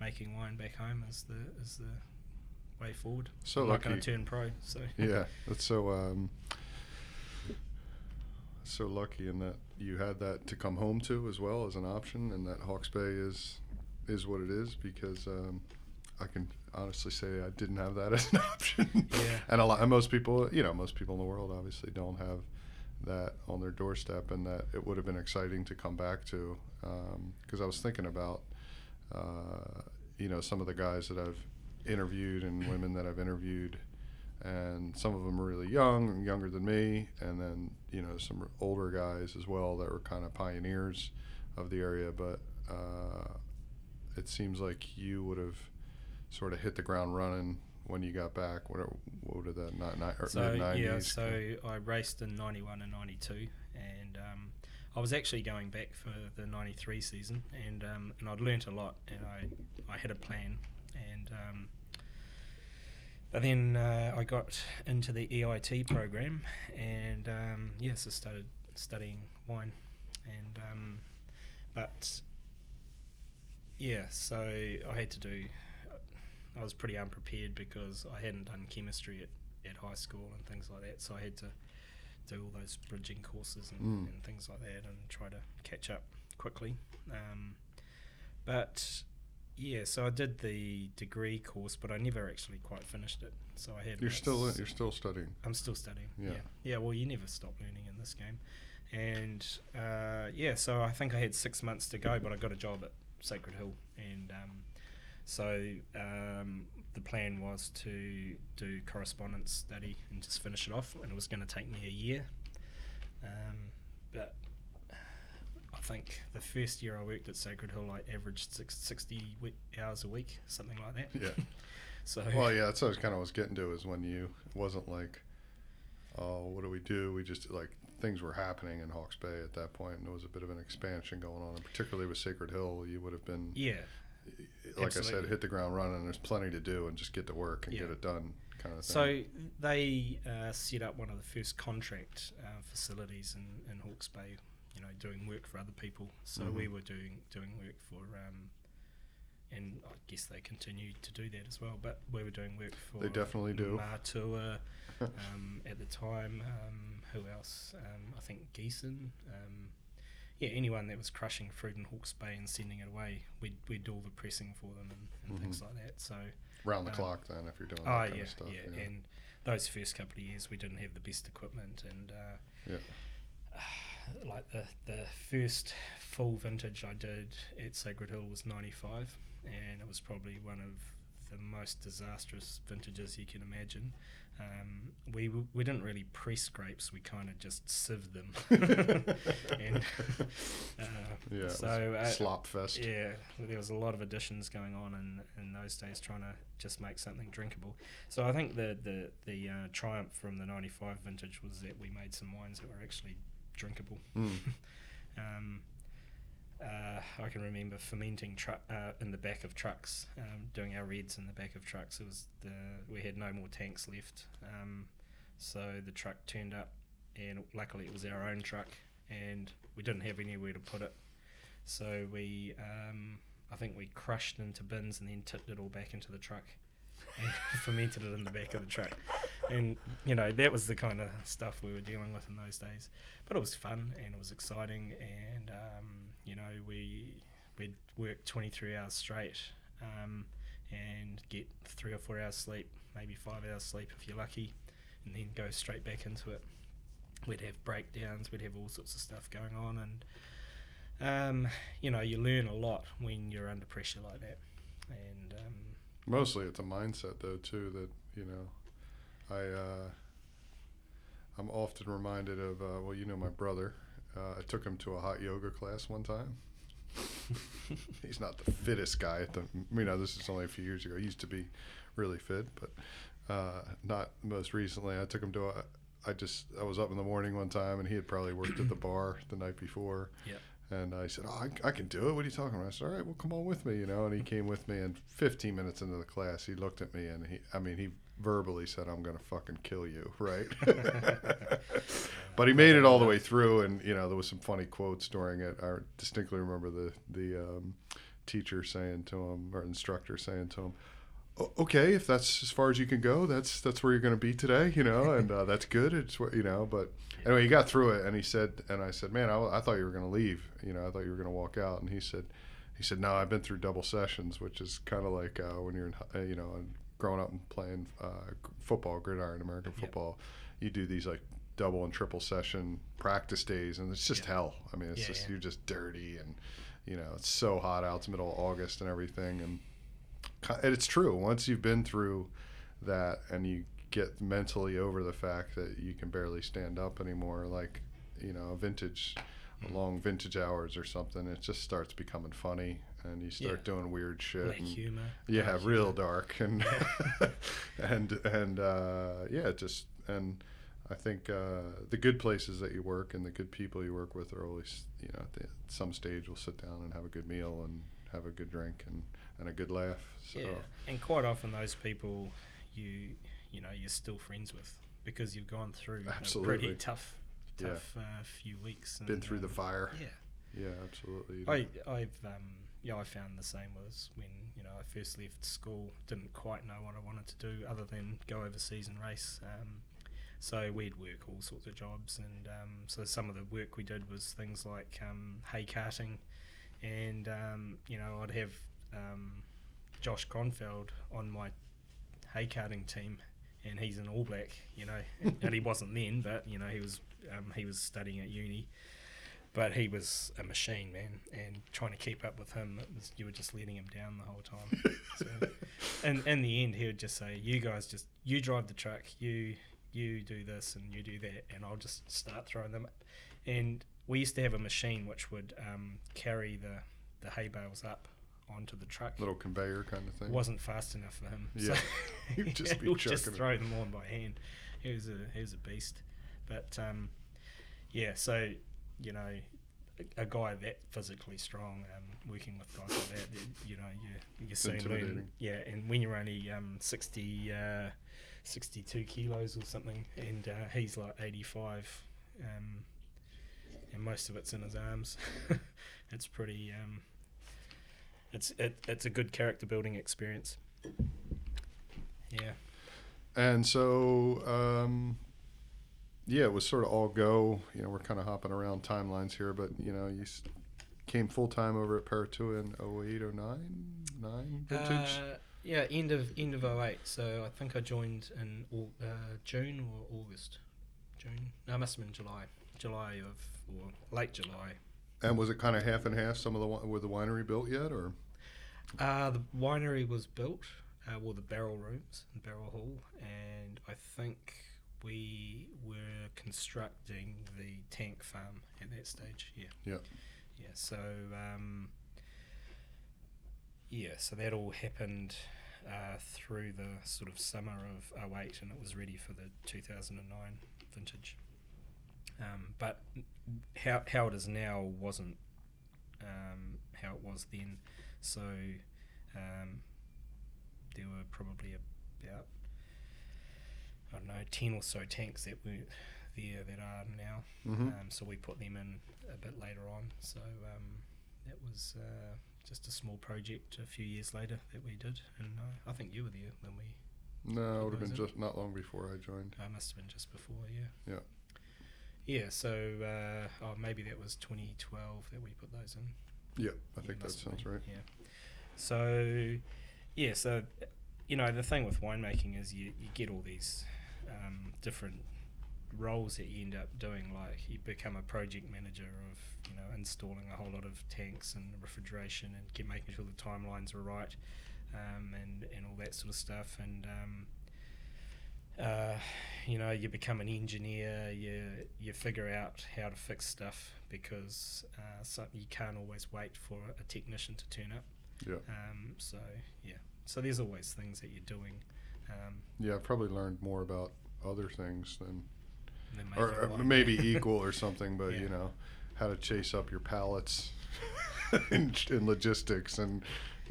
[SPEAKER 2] making wine back home is the, is the way forward.
[SPEAKER 1] So
[SPEAKER 2] I'm not going to turn pro, so.
[SPEAKER 1] Yeah, that's so um, so lucky in that you had that to come home to as well as an option, and that Hawke's Bay is is what it is because um, I can honestly say I didn't have that as an option.
[SPEAKER 2] Yeah.
[SPEAKER 1] and a lot, and most people, you know, most people in the world obviously don't have that on their doorstep, and that it would have been exciting to come back to because I was thinking about uh, you know some of the guys that I've interviewed and women that I've interviewed and some of them are really young and younger than me and then you know some older guys as well that were kind of pioneers of the area but uh, it seems like you would have sort of hit the ground running when you got back. What what did that not not
[SPEAKER 2] So
[SPEAKER 1] mid nineties?
[SPEAKER 2] yeah, so I raced in '91 and '92, and um, I was actually going back for the '93 season, and um, and I'd learnt a lot, and I I had a plan, and um, but then uh, I got into the EIT program, and um, yes, I started studying wine, and um, but yeah, so I had to do. I was pretty unprepared because I hadn't done chemistry at, at high school and things like that, so I had to do all those bridging courses and,
[SPEAKER 1] Mm.
[SPEAKER 2] and things like that and try to catch up quickly. Um, but yeah, so I did the degree course, but I never actually quite finished it. So I had
[SPEAKER 1] You're still you're still studying.
[SPEAKER 2] I'm still studying.
[SPEAKER 1] Yeah.
[SPEAKER 2] Yeah. yeah. well, you never stop learning in this game. And uh, yeah, so I think I had six months to go, but I got a job at Sacred Hill. And um, so um, the plan was to do correspondence study and just finish it off. And it was going to take me a year. Um, but I think the first year I worked at Sacred Hill, I averaged six, 60 we- hours a week, something like that.
[SPEAKER 1] Yeah.
[SPEAKER 2] So
[SPEAKER 1] Well, yeah, that's what I was kind of was getting to is when you it wasn't like, oh, what do we do? We just like things were happening in Hawke's Bay at that point, and there was a bit of an expansion going on, and particularly with Sacred Hill, you would have been,
[SPEAKER 2] yeah,
[SPEAKER 1] like I said, hit the ground running. There's plenty to do, and just get to work and
[SPEAKER 2] Yeah.
[SPEAKER 1] get it done, kind of thing.
[SPEAKER 2] So they uh, set up one of the first contract uh, facilities in, in Hawke's Bay, you know, doing work for other people. So
[SPEAKER 1] Mhm.
[SPEAKER 2] we were doing doing work for, um, and I guess they continued to do that as well. But we were doing work for
[SPEAKER 1] They definitely do.
[SPEAKER 2] Matua um, at the time. Um, who else? Um, I think Giesen. Yeah, anyone that was crushing fruit in Hawke's Bay and sending it away, we'd, we'd do all the pressing for them and, and things like that. So
[SPEAKER 1] round the
[SPEAKER 2] um,
[SPEAKER 1] clock, then, if you're doing that
[SPEAKER 2] Oh
[SPEAKER 1] kind
[SPEAKER 2] yeah,
[SPEAKER 1] of stuff.
[SPEAKER 2] yeah, and those first couple of years we didn't have the best equipment, and uh,
[SPEAKER 1] Yeah.
[SPEAKER 2] like the the first full vintage I did at Sacred Hill was '95, and it was probably one of the most disastrous vintages you can imagine. Um, we we didn't really press grapes; we kind of just sieved them, and uh,
[SPEAKER 1] yeah,
[SPEAKER 2] so uh,
[SPEAKER 1] slop fest.
[SPEAKER 2] yeah, there was a lot of additions going on in, in those days, trying to just make something drinkable. So I think the the the uh, triumph from the '95 vintage was that we made some wines that were actually drinkable.
[SPEAKER 1] Mm.
[SPEAKER 2] Um, uh, I can remember fermenting tru- uh, in the back of trucks, um, doing our reds in the back of trucks. It was the we had no more tanks left, um, so the truck turned up, and luckily it was our own truck, and we didn't have anywhere to put it. So we, um, I think we crushed into bins and then tipped it all back into the truck, and fermented it in the back of the truck, and you know that was the kind of stuff we were dealing with in those days. But it was fun and it was exciting, and um, you know we we'd work 23 hours straight um, and get three or four hours sleep, maybe five hours sleep if you're lucky, and then go straight back into it. We'd have breakdowns, we'd have all sorts of stuff going on, and um, you know you learn a lot when you're under pressure like that. And um,
[SPEAKER 1] Mostly it's a mindset though too that you know, I uh, I'm often reminded of uh, well you know my brother. Uh, I took him to a hot yoga class one time. He's not the fittest guy at the you know this is only a few years ago. He used to be really fit, but uh, not most recently. I took him to a. I just I was up in the morning one time and he had probably worked at the bar the night before.
[SPEAKER 2] Yeah.
[SPEAKER 1] And I said, "Oh, I, I can do it. What are you talking about?" I said, "All right, well, come on with me," you know. And he came with me, and 15 minutes into the class, he looked at me, and he, I mean, he verbally said, "I'm gonna fucking kill you," right? but he made it all the way through, and you know, there was some funny quotes during it. I distinctly remember the the um, teacher saying to him, or instructor saying to him, "Okay, if that's as far as you can go, that's that's where you're going to be today, you know, and uh, that's good. It's what you know." But anyway, he got through it, and he said, and I said, "Man, I, I thought you were going to leave. You know, I thought you were going to walk out." And he said, "He said, no, I've been through double sessions, which is kind of like uh, when you're in, you know, growing up and playing uh, football, gridiron, American football. You do these like double and triple session practice days, and it's just
[SPEAKER 2] Yeah.
[SPEAKER 1] hell. I mean, it's
[SPEAKER 2] Yeah,
[SPEAKER 1] just you're just dirty, and you know, it's so hot out. It's middle of August and everything, and and it's true. Once you've been through that, and you get mentally over the fact that you can barely stand up anymore, like you know, a vintage,
[SPEAKER 2] Mm.
[SPEAKER 1] long vintage hours or something, it just starts becoming funny. And you start
[SPEAKER 2] Yeah.
[SPEAKER 1] doing weird shit.
[SPEAKER 2] Black
[SPEAKER 1] and-
[SPEAKER 2] humor.
[SPEAKER 1] yeah,
[SPEAKER 2] dark
[SPEAKER 1] real
[SPEAKER 2] humour.
[SPEAKER 1] dark and and and uh, yeah, just and I think uh, the good places that you work and the good people you work with are always you know at the, some stage we'll sit down and have a good meal and have a good drink and, and a good laugh. So
[SPEAKER 2] Yeah, and quite often those people you you know you're still friends with because you've gone through a
[SPEAKER 1] Absolutely.
[SPEAKER 2] pretty tough
[SPEAKER 1] Yeah.
[SPEAKER 2] tough uh, few weeks. And,
[SPEAKER 1] been through the
[SPEAKER 2] um,
[SPEAKER 1] fire.
[SPEAKER 2] Yeah,
[SPEAKER 1] Yeah, absolutely.
[SPEAKER 2] I I've um yeah I found the same was when you know I first left school didn't quite know what I wanted to do other than go overseas and race. Um, so we'd work all sorts of jobs, and um, so some of the work we did was things like um, hay carting, and um, you know I'd have um, Josh Kronfeld on my hay carting team, and he's an All Black, you know, and he wasn't then, but you know he was um, he was studying at uni, but he was a machine, man, and trying to keep up with him, was, you were just letting him down the whole time. so, and in the end, he would just say, "You guys just you drive the truck, you you do this and you do that, and I'll just start throwing them." And we used to have a machine which would um, carry the the hay bales up onto the truck.
[SPEAKER 1] Little conveyor kind of thing.
[SPEAKER 2] wasn't fast enough for him.
[SPEAKER 1] Yeah.
[SPEAKER 2] So
[SPEAKER 1] He'd just be
[SPEAKER 2] just
[SPEAKER 1] chucking it.
[SPEAKER 2] throw them on by hand. He was a he was a beast. But um, yeah, so you know, a, guy that physically strong, um, working with guys like that, you- you know, you you soon learn. Yeah, and when you're only um, 60, uh, 62 kilos or something, and uh, he's like 85, um, and most of it's in his arms. it's pretty. Um, it's it, it's a good character building experience. Yeah.
[SPEAKER 1] And so, um, yeah, it was sort of all go. You know, we're kind of hopping around timelines here, but you know, you s- came full time over at Paritua in 08, 09, 9 vintage.
[SPEAKER 2] Uh, yeah, end of end of 08. So I think I joined in Au- uh, June or August. June. No, it must have been July. July of or late July.
[SPEAKER 1] and was it kind of half and half? Some of the wi- were the winery built yet, or
[SPEAKER 2] Uh, the winery was built, uh, well, the barrel rooms and barrel hall, and I think we were constructing the tank farm at that stage. Yeah.
[SPEAKER 1] Yeah.
[SPEAKER 2] Yeah. So, um, yeah, so that all happened uh, through the sort of summer of 08, and it was ready for the 2009 vintage. Um, but how, how it is now wasn't um, how it was then. So um, there were probably about I don't know ten or so tanks that were there that are now.
[SPEAKER 1] Mhm.
[SPEAKER 2] Um, so we put them in a bit later on. So um, that was uh, just a small project a few years later that we did, and uh, I think you were there when we.
[SPEAKER 1] no, it would have been
[SPEAKER 2] it?
[SPEAKER 1] just not long before I joined.
[SPEAKER 2] I must have been just before, yeah.
[SPEAKER 1] Yeah.
[SPEAKER 2] Yeah. So uh, oh, maybe that was 2012 that we put those in.
[SPEAKER 1] Yeah, I
[SPEAKER 2] Yeah,
[SPEAKER 1] think that sounds
[SPEAKER 2] been,
[SPEAKER 1] right.
[SPEAKER 2] Yeah. So, yeah, so you know the thing with winemaking is you, you get all these um, different roles that you end up doing. Like you become a project manager of you know installing a whole lot of tanks and refrigeration and get making sure the timelines are right, um, and and all that sort of stuff. And um, uh, you know, you become an engineer. You you figure out how to fix stuff because uh, so you can't always wait for a technician to turn up.
[SPEAKER 1] Yeah.
[SPEAKER 2] Um, so yeah, so there's always things that you're doing. Um,
[SPEAKER 1] Yeah, I've probably learned more about other things than, or, maybe equal or something, but
[SPEAKER 2] Yeah.
[SPEAKER 1] you know, how to chase up your pallets in, in logistics and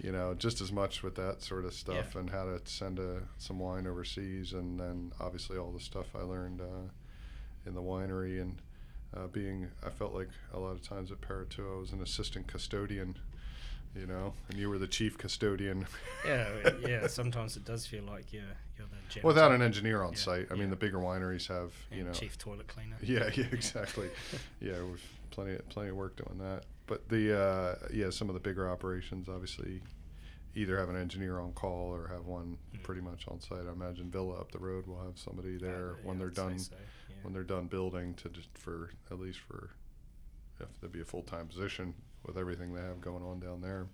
[SPEAKER 1] you know just as much with that sort of stuff and how to send a, some wine overseas and then obviously all the stuff I learned uh, in the winery and uh, being I felt like a lot of times at Paritua I was an assistant custodian you know and you were the chief custodian
[SPEAKER 2] yeah, yeah. Sometimes it does feel like you're you're the janitor.
[SPEAKER 1] without an engineer on
[SPEAKER 2] Yeah,
[SPEAKER 1] site I
[SPEAKER 2] yeah.
[SPEAKER 1] mean the bigger wineries have you
[SPEAKER 2] and
[SPEAKER 1] know
[SPEAKER 2] chief toilet cleaner.
[SPEAKER 1] yeah, yeah, exactly. yeah, we've plenty plenty of work doing that. But the uh, yeah, some of the bigger operations obviously either have an engineer on call or have one
[SPEAKER 2] Mm.
[SPEAKER 1] pretty much on site. I imagine Villa up the road will have somebody
[SPEAKER 2] Uh,
[SPEAKER 1] there
[SPEAKER 2] yeah,
[SPEAKER 1] when they're
[SPEAKER 2] I'd
[SPEAKER 1] done
[SPEAKER 2] so,
[SPEAKER 1] when they're done building to just for at least for if there'd be a full time position with everything they have going on down there.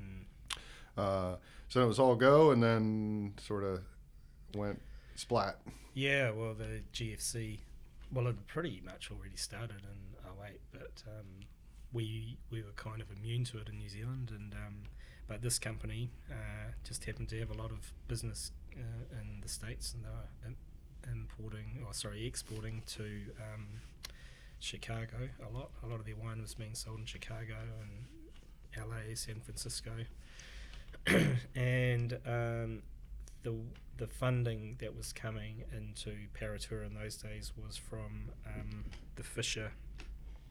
[SPEAKER 2] Mm.
[SPEAKER 1] Uh, so it was all go, and then sort of went splat.
[SPEAKER 2] Yeah, well, the GFC, well, it pretty much already started in 08, but um, we we were kind of immune to it in New Zealand, and um, but this company uh, just happened to have a lot of business uh, in the states, and they were importing, or sorry, exporting to um, Chicago a lot. A lot of their wine was being sold in Chicago and LA, San Francisco, and um, the the funding that was coming into Paritua in those days was from um, the Fisher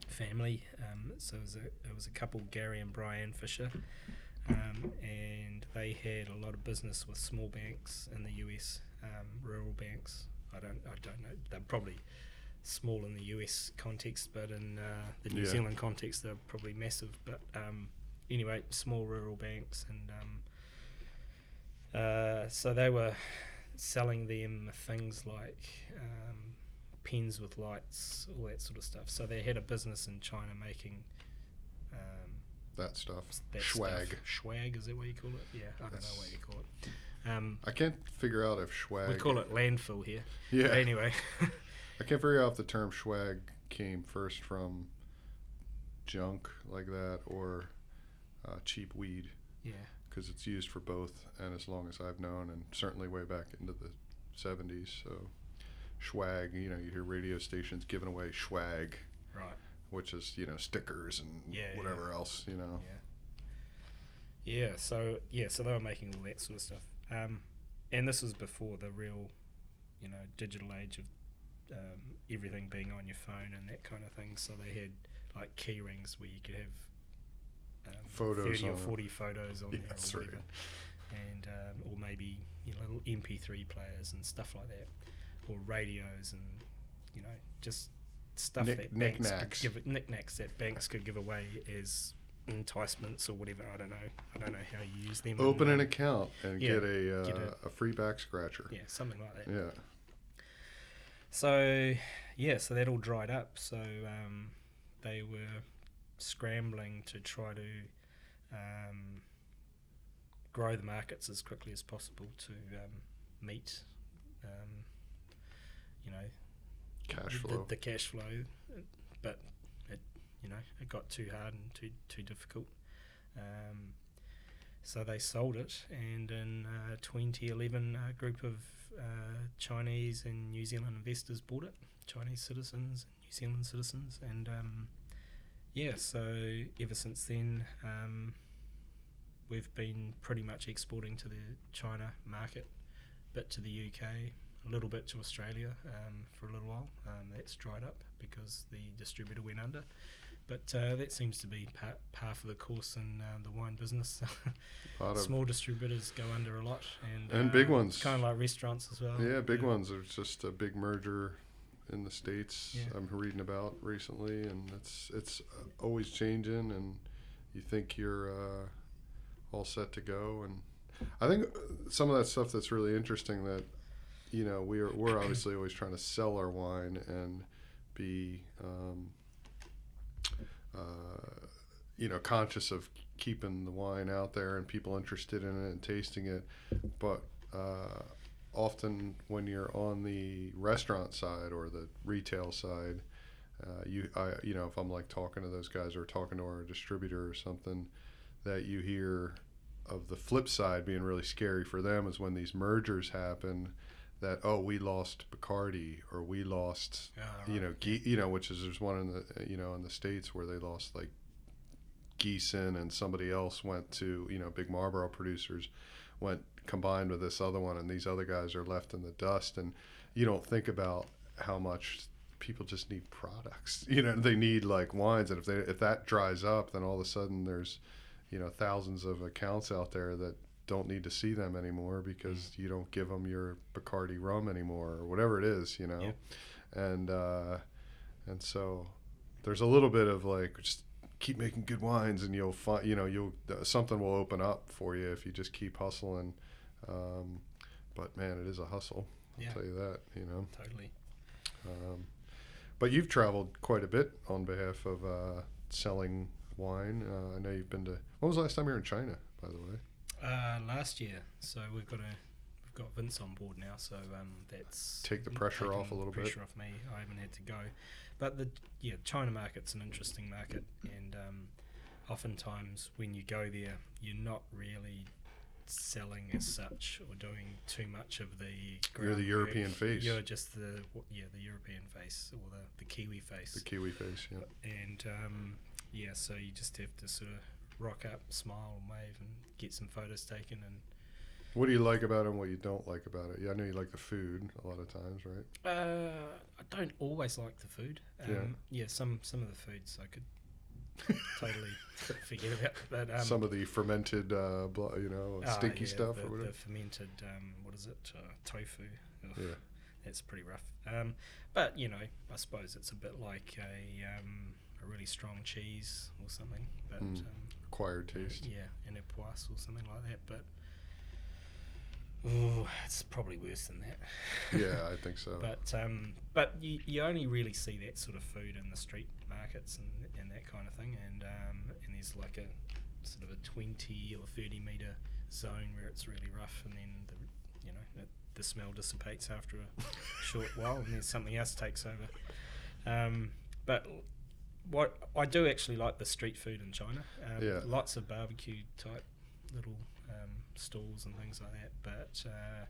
[SPEAKER 2] family. Um, so it was, a, it was a couple, Gary and Brian Fisher, um, and they had a lot of business with small banks in the US, um, rural banks. I don't, I don't know. They're probably small in the US context, but in uh, the New
[SPEAKER 1] Yeah.
[SPEAKER 2] Zealand context, they're probably massive. But um, anyway, small rural banks, and um, uh, so they were selling them things like um, pens with lights, all that sort of stuff. So they had a business in China making um,
[SPEAKER 1] That stuff.
[SPEAKER 2] that
[SPEAKER 1] Swag.
[SPEAKER 2] Stuff. Swag, is that what you call it? Yeah, I don't know what you call it. Um,
[SPEAKER 1] I can't figure out if swag.
[SPEAKER 2] we call it landfill here.
[SPEAKER 1] Yeah.
[SPEAKER 2] But anyway,
[SPEAKER 1] I can't figure out if the term swag came first from junk like that or uh, cheap weed
[SPEAKER 2] yeah,
[SPEAKER 1] because it's used for both. And as long as I've known, and certainly way back into the 70s, so swag. You know, you hear radio stations giving away swag,
[SPEAKER 2] right.
[SPEAKER 1] which is you know stickers and
[SPEAKER 2] Yeah, yeah.
[SPEAKER 1] whatever else. You know.
[SPEAKER 2] Yeah. Yeah. So yeah, so they were making all that sort of stuff. Um, and this was before the real, you know, digital age of um, everything being on your phone and that kind of thing. So they had like key rings where you could have um,
[SPEAKER 1] Photos
[SPEAKER 2] thirty or
[SPEAKER 1] on it.
[SPEAKER 2] forty photos on
[SPEAKER 1] Yeah,
[SPEAKER 2] there or
[SPEAKER 1] right.
[SPEAKER 2] whatever, and um, or maybe you know, little MP3 players and stuff like that, or radios and you know just stuff
[SPEAKER 1] Knick-
[SPEAKER 2] that banks
[SPEAKER 1] knickknacks.
[SPEAKER 2] could give knickknacks that banks could give away as enticements or whatever. I don't know. I don't know how you use them.
[SPEAKER 1] Open an
[SPEAKER 2] um,
[SPEAKER 1] account and
[SPEAKER 2] yeah,
[SPEAKER 1] get a uh,
[SPEAKER 2] get
[SPEAKER 1] a free back scratcher.
[SPEAKER 2] Yeah, something like that.
[SPEAKER 1] Yeah.
[SPEAKER 2] So yeah, so that all dried up. So um, they were scrambling to try to um, grow the markets as quickly as possible to um, meet, um, you know,
[SPEAKER 1] Cash
[SPEAKER 2] the, the cash flow. But it, you know, it got too hard and too too difficult. Um, so they sold it, and in uh, 2011, a group of uh, Chinese and New Zealand investors bought it. Chinese citizens, New Zealand citizens, and um, yeah. So ever since then, um, we've been pretty much exporting to the China market, bit to the UK, a little bit to Australia um, for a little while. Um, that's dried up because the distributor went under. But uh, that seems to be par, par for the course in uh, the wine business.
[SPEAKER 1] A lot of
[SPEAKER 2] Small distributors go under a lot, and
[SPEAKER 1] And big
[SPEAKER 2] uh,
[SPEAKER 1] ones.
[SPEAKER 2] kind of like restaurants as well.
[SPEAKER 1] Yeah, big ones. There's just a big merger in the states.
[SPEAKER 2] Yeah.
[SPEAKER 1] I'm reading about recently, and it's it's uh, always changing. And you think you're uh, all set to go, and I think uh, some of that stuff that's really interesting. That you know we're we're obviously always trying to sell our wine and be um, uh, you know conscious of keeping the wine out there and people interested in it and tasting it, but uh, often when you're on the restaurant side or the retail side, uh, you I you know if I'm like talking to those guys or talking to our distributor or something, that you hear of the flip side being really scary for them is when these mergers happen. That oh we lost Bacardi or we lost
[SPEAKER 2] Ah,
[SPEAKER 1] you
[SPEAKER 2] right.
[SPEAKER 1] know Ge- you know which is there's one in the you know in the states where they lost like Giesen and somebody else went to you know big Marlborough producers went combined with this other one and these other guys are left in the dust. And you don't think about how much people just need products. You know they need like wines. And if they if that dries up then all of a sudden there's you know thousands of accounts out there that don't need to see them anymore because you don't give them your Bacardi rum anymore or whatever it is you know?
[SPEAKER 2] Yeah.
[SPEAKER 1] and uh and so there's a little bit of like just keep making good wines and you'll find you know you'll uh, something will open up for you if you just keep hustling. Um, but man it is a hustle i'll tell you that you know?
[SPEAKER 2] Totally.
[SPEAKER 1] um, but you've traveled quite a bit on behalf of uh, selling wine. Uh, i know you've been to when was the last time you were in china by the way
[SPEAKER 2] Uh, last year, so we've got a we've got Vince on board now, so um, that's
[SPEAKER 1] Take the pressure off a little bit.
[SPEAKER 2] pressure off me. I haven't had to go, but the yeah China market's an interesting market, and um, oftentimes when you go there, you're not really selling as such or doing too much of the.
[SPEAKER 1] You're the. European face.
[SPEAKER 2] You're just the yeah the European face or the, the Kiwi face,
[SPEAKER 1] The Kiwi face, yeah.
[SPEAKER 2] and um, yeah, so you just have to sort of rock up, smile, and wave, and get some photos taken, and
[SPEAKER 1] What do you like about it and what you don't like about it? Yeah, I know you like the food a lot of times, right?
[SPEAKER 2] Uh, I don't always like the food. Um,
[SPEAKER 1] Yeah.
[SPEAKER 2] yeah. some some of the foods I could totally forget about. But um,
[SPEAKER 1] Some of the fermented, uh, you know,
[SPEAKER 2] ah,
[SPEAKER 1] stinky
[SPEAKER 2] yeah,
[SPEAKER 1] stuff
[SPEAKER 2] the,
[SPEAKER 1] or whatever.
[SPEAKER 2] The fermented, um, what is it? Uh, tofu. Ugh,
[SPEAKER 1] Yeah.
[SPEAKER 2] That's pretty rough. Um, but you know, I suppose it's a bit like a um, a really strong cheese or something. But
[SPEAKER 1] Mm. Acquired taste.
[SPEAKER 2] yeah, an epoisse or something like that. But oh, it's probably worse than that.
[SPEAKER 1] Yeah, I think so.
[SPEAKER 2] But um, but you, you only really see that sort of food in the street markets and, and that kind of thing, and um, and there's like a sort of a twenty or thirty meter zone where it's really rough, and then the you know it, the smell dissipates after a short while, and then something else takes over. Um, but what I do actually like the street food in China. Um,
[SPEAKER 1] Yeah.
[SPEAKER 2] Lots of barbecue type little um, stalls and things like that, but. Uh,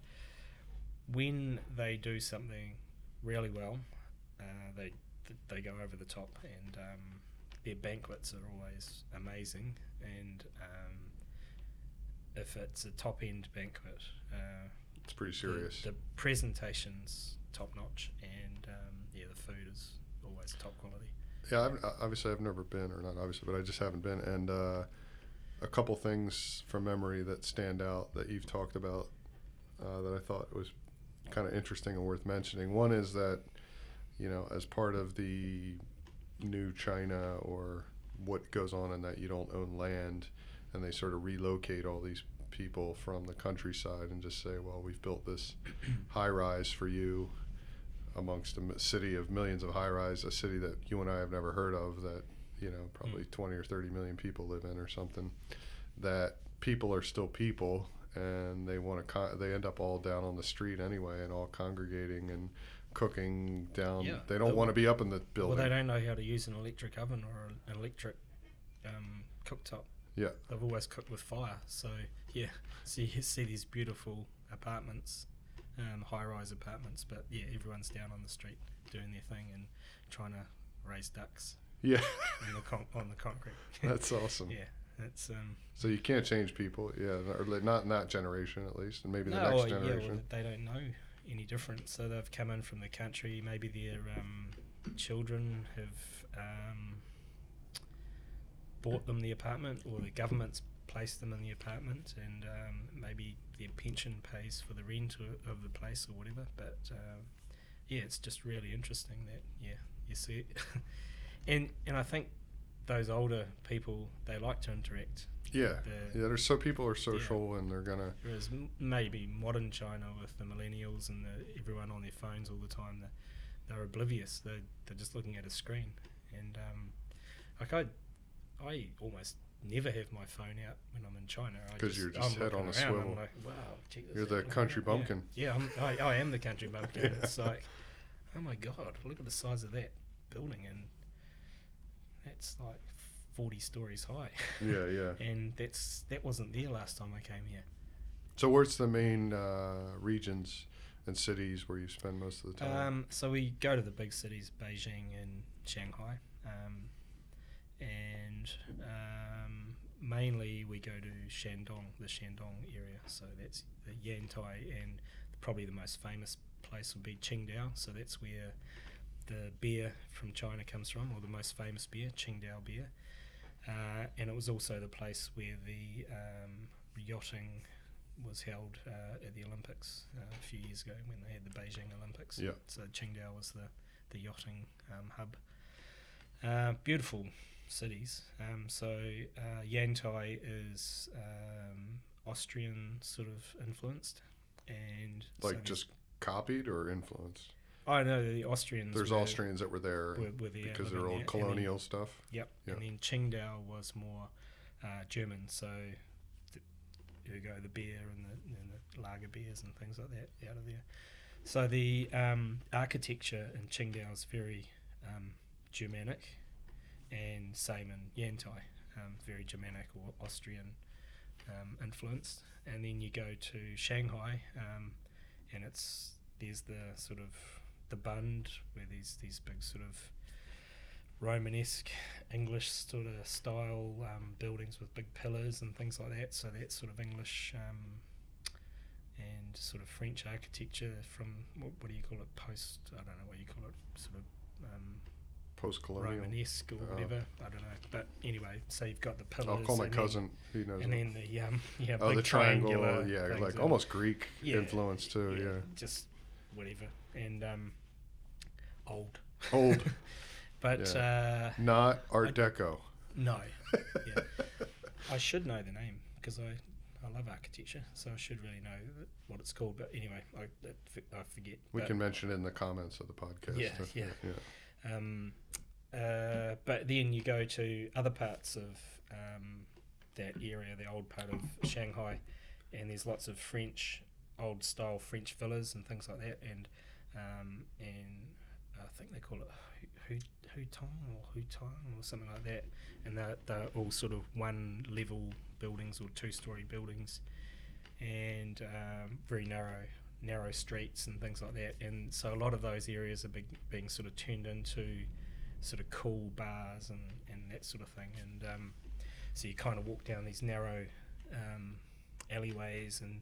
[SPEAKER 2] when they do something really well, uh, they they go over the top, and um, their banquets are always amazing. And um, if it's a top end banquet, uh,
[SPEAKER 1] it's pretty
[SPEAKER 2] the-
[SPEAKER 1] serious.
[SPEAKER 2] The, presentation's top notch, and um, yeah, the food is always top quality.
[SPEAKER 1] Yeah, I've, obviously I've never been, or not obviously, but I just haven't been. And uh, a couple things from memory that stand out that you've talked about uh, that I thought was kind of interesting and worth mentioning. One is that, you know, as part of the new China or what goes on in that you don't own land, and they sort of relocate all these people from the countryside and just say, well, we've built this high rise for you amongst a city of millions of high rise, a city that you and I have never heard of that, you know, probably 20 or 30 million people live in or something, that people are still people and they want to, con- they end up all down on the street anyway and all congregating and cooking down.
[SPEAKER 2] Yeah,
[SPEAKER 1] They don't want to be up in the building.
[SPEAKER 2] Well, they don't know how to use an electric oven or an electric um, cooktop.
[SPEAKER 1] Yeah.
[SPEAKER 2] They've always cooked with fire. So, yeah. So you see these beautiful apartments, um, high rise apartments, but yeah, everyone's down on the street doing their thing and trying to raise ducks
[SPEAKER 1] yeah.
[SPEAKER 2] on the, con- on the concrete.
[SPEAKER 1] That's awesome.
[SPEAKER 2] yeah. That's um
[SPEAKER 1] So you can't change people, yeah, or not in that generation at least, and maybe the
[SPEAKER 2] no,
[SPEAKER 1] next
[SPEAKER 2] well, yeah,
[SPEAKER 1] generation.
[SPEAKER 2] well, they don't know any different. So they've come in from the country. Maybe their um, children have um, bought them the apartment, or the government's placed them in the apartment, and um, maybe their pension pays for the rent o- of the place or whatever. But um, yeah, it's just really interesting that yeah you see it, and and I think those older people they like to interact.
[SPEAKER 1] yeah,
[SPEAKER 2] The,
[SPEAKER 1] yeah. There's so people are social and they're gonna.
[SPEAKER 2] Whereas maybe modern China with the millennials and the, everyone on their phones all the time, they're, they're oblivious. They're, they're just looking at a screen. And um, like I, I almost never have my phone out when I'm in China. I
[SPEAKER 1] 'Cause you're just
[SPEAKER 2] I'm
[SPEAKER 1] head on a swivel.
[SPEAKER 2] Like, wow,
[SPEAKER 1] You're the country
[SPEAKER 2] that." Yeah.
[SPEAKER 1] bumpkin.
[SPEAKER 2] Yeah, I'm, I, I am the country bumpkin.
[SPEAKER 1] Yeah.
[SPEAKER 2] It's like, oh my god, look at the size of that building, and that's like 40 stories high.
[SPEAKER 1] Yeah, yeah.
[SPEAKER 2] and that's that wasn't there last time I came here.
[SPEAKER 1] So where's the main uh, regions and cities where you spend most of the time?
[SPEAKER 2] Um, so we go to the big cities, Beijing and Shanghai, um, and um, mainly we go to Shandong, the Shandong area. So that's the Yantai, and probably the most famous place would be Qingdao. So that's where the beer from China comes from, or the most famous beer, Qingdao beer. Uh, and it was also the place where the um, yachting was held uh, at the Olympics uh, a few years ago when they had the Beijing Olympics.
[SPEAKER 1] Yeah.
[SPEAKER 2] So Qingdao was the, the yachting um, hub. Uh, beautiful cities. Um, so uh, Yantai is um, Austrian sort of influenced, and
[SPEAKER 1] like
[SPEAKER 2] there's-
[SPEAKER 1] just copied or influenced?
[SPEAKER 2] I know the Austrians.
[SPEAKER 1] There's
[SPEAKER 2] were,
[SPEAKER 1] Austrians that were there
[SPEAKER 2] were, were there
[SPEAKER 1] because they're
[SPEAKER 2] there,
[SPEAKER 1] old
[SPEAKER 2] and then-
[SPEAKER 1] colonial stuff.
[SPEAKER 2] Yep.
[SPEAKER 1] Yeah.
[SPEAKER 2] And then Qingdao was more uh, German, so th- you go the beer and the, and the lager beers and things like that out of there. So the um, architecture in Qingdao is very um, Germanic, and same in Yantai, um, very Germanic or Austrian um, influenced. And then you go to Shanghai, um, and it's there's the sort of the Bund where there's these big sort of Romanesque English sort of style um, buildings with big pillars and things like that. So that's sort of English um, and sort of French architecture from what, what do you call it? Post I don't know what you call it. Sort of um,
[SPEAKER 1] Post colonial.
[SPEAKER 2] Romanesque or
[SPEAKER 1] Oh.
[SPEAKER 2] whatever. I don't know. But anyway, so you've got the pillars.
[SPEAKER 1] I'll call my
[SPEAKER 2] and then-
[SPEAKER 1] cousin. He knows.
[SPEAKER 2] and then the um, yeah,
[SPEAKER 1] oh,
[SPEAKER 2] big
[SPEAKER 1] the triangle.
[SPEAKER 2] triangular
[SPEAKER 1] Yeah,
[SPEAKER 2] things
[SPEAKER 1] like
[SPEAKER 2] and-
[SPEAKER 1] almost Greek
[SPEAKER 2] Yeah,
[SPEAKER 1] influence too. Yeah.
[SPEAKER 2] just whatever and um, old.
[SPEAKER 1] Old,
[SPEAKER 2] But uh,
[SPEAKER 1] not Art Deco.
[SPEAKER 2] no, yeah. I should know the name because I, I love architecture, so I should really know what it's called. But anyway, I, I f- I forget.
[SPEAKER 1] We
[SPEAKER 2] But,
[SPEAKER 1] can mention it in the comments of the podcast.
[SPEAKER 2] Yeah,
[SPEAKER 1] too.
[SPEAKER 2] yeah. Um, uh, but then you go to other parts of um, that area, the old part of Shanghai, and there's lots of French, old style French villas and things like that, and um, and I think they call it Hu- Hu- Hutong or Hutong or something like that, and they're, they're all sort of one level buildings or two story buildings, and um, very narrow narrow streets and things like that. And so a lot of those areas are big, being sort of turned into sort of cool bars and, and that sort of thing. And um, so you kind of walk down these narrow um, alleyways and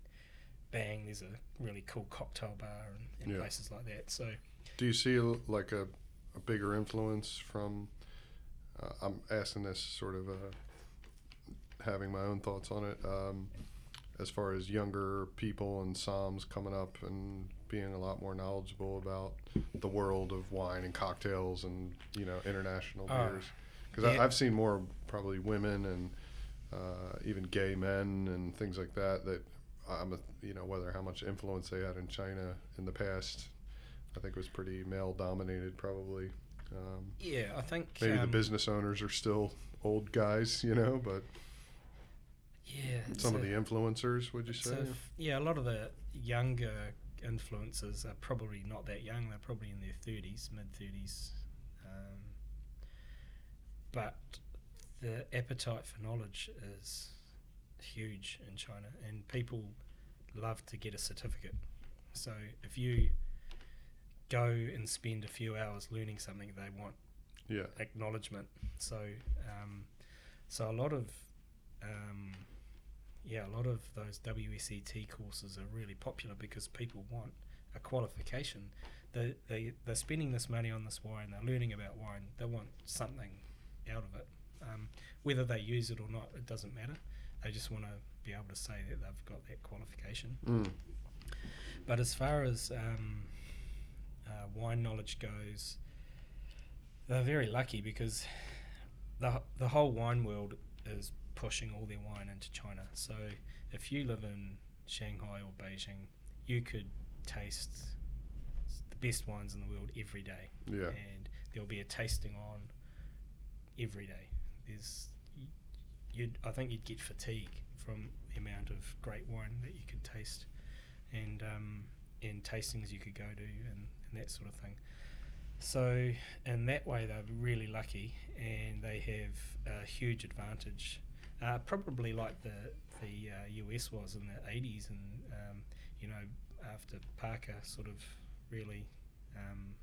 [SPEAKER 2] bang, there's a really cool cocktail bar and, and
[SPEAKER 1] Yeah.
[SPEAKER 2] places like that. So
[SPEAKER 1] Do you see l- like a, a bigger influence from? Uh, I'm asking this sort of uh, having my own thoughts on it. Um, as far as younger people and somms coming up and being a lot more knowledgeable about the world of wine and cocktails and you know international
[SPEAKER 2] Oh,
[SPEAKER 1] beers, because
[SPEAKER 2] yeah.
[SPEAKER 1] I've seen more probably women and uh, even gay men and things like that. That I'm a, you know whether how much influence they had in China in the past. I think it was pretty male dominated probably. Um,
[SPEAKER 2] yeah, I think
[SPEAKER 1] maybe the
[SPEAKER 2] um,
[SPEAKER 1] business owners are still old guys, you know, but
[SPEAKER 2] yeah,
[SPEAKER 1] some of the influencers, would you say?
[SPEAKER 2] a yeah, a lot of the younger influencers are probably not that young. They're probably in their thirties, mid thirties. Um, but the appetite for knowledge is huge in China, and people love to get a certificate. So if you go and spend a few hours learning something, they want
[SPEAKER 1] yeah,
[SPEAKER 2] acknowledgement. So, um, so a lot of, um, yeah, a lot of those WSET courses are really popular because people want a qualification. They they they're spending this money on this wine. They're learning about wine. They want something out of it. Um, whether they use it or not, it doesn't matter. They just want to be able to say that they've got that qualification.
[SPEAKER 1] mm,
[SPEAKER 2] But as far as um, uh, wine knowledge goes, they're very lucky because the the whole wine world is pushing all their wine into China. So if you live in Shanghai or Beijing, you could taste the best wines in the world every day,
[SPEAKER 1] yeah,
[SPEAKER 2] and there'll be a tasting on every day. There's you'd I think you'd get fatigue from the amount of great wine that you could taste, and um, and tastings you could go to and, and that sort of thing. So in that way they're really lucky, and they have a huge advantage, uh, probably like the the uh, US was in the 80s, and um, you know after Parker sort of really. Um,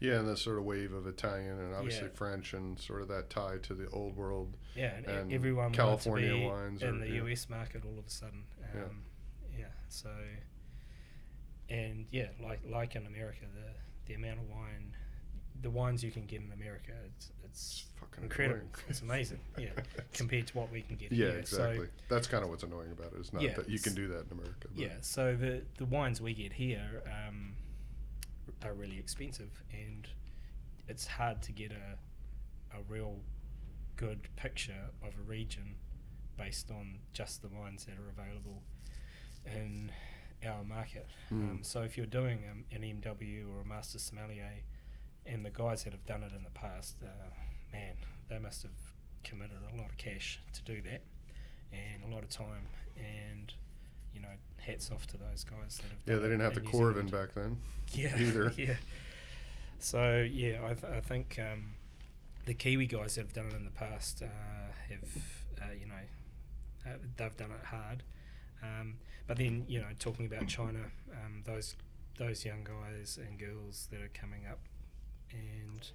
[SPEAKER 1] yeah, and this sort of wave of Italian and obviously
[SPEAKER 2] Yeah.
[SPEAKER 1] French and sort of that tie to the old world.
[SPEAKER 2] Yeah, and,
[SPEAKER 1] And
[SPEAKER 2] everyone
[SPEAKER 1] California wines
[SPEAKER 2] in
[SPEAKER 1] are-
[SPEAKER 2] the
[SPEAKER 1] yeah.
[SPEAKER 2] US market all of a sudden.
[SPEAKER 1] Yeah.
[SPEAKER 2] Um, yeah. So, and yeah, like like in America, the the amount of wine, the wines you can get in America, it's
[SPEAKER 1] It's
[SPEAKER 2] it's
[SPEAKER 1] fucking
[SPEAKER 2] incredible. It's amazing. Yeah, compared to what we can get here.
[SPEAKER 1] yeah,
[SPEAKER 2] here.
[SPEAKER 1] exactly. That's kind of what's annoying about it. It's not
[SPEAKER 2] Yeah,
[SPEAKER 1] that you can do that in America.
[SPEAKER 2] So
[SPEAKER 1] But
[SPEAKER 2] yeah. So the the wines we get here um, are really expensive, and it's hard to get a a real good picture of a region based on just the wines that are available in our market. Um,
[SPEAKER 1] Mm.
[SPEAKER 2] so if you're doing um, an MW or a master sommelier, and the guys that have done it in the past, uh, man, they must have committed a lot of cash to do that, and a lot of time, and you know, hats off to those guys that have.
[SPEAKER 1] yeah, they didn't have the
[SPEAKER 2] in Coravin
[SPEAKER 1] back then.
[SPEAKER 2] Yeah,
[SPEAKER 1] either.
[SPEAKER 2] Yeah. So yeah, I, th- I think um, the Kiwi guys that have done it in the past uh, have, uh, you know, uh, they've done it hard. Um, but then you know, talking about China, um, those those young guys and girls that are coming up, and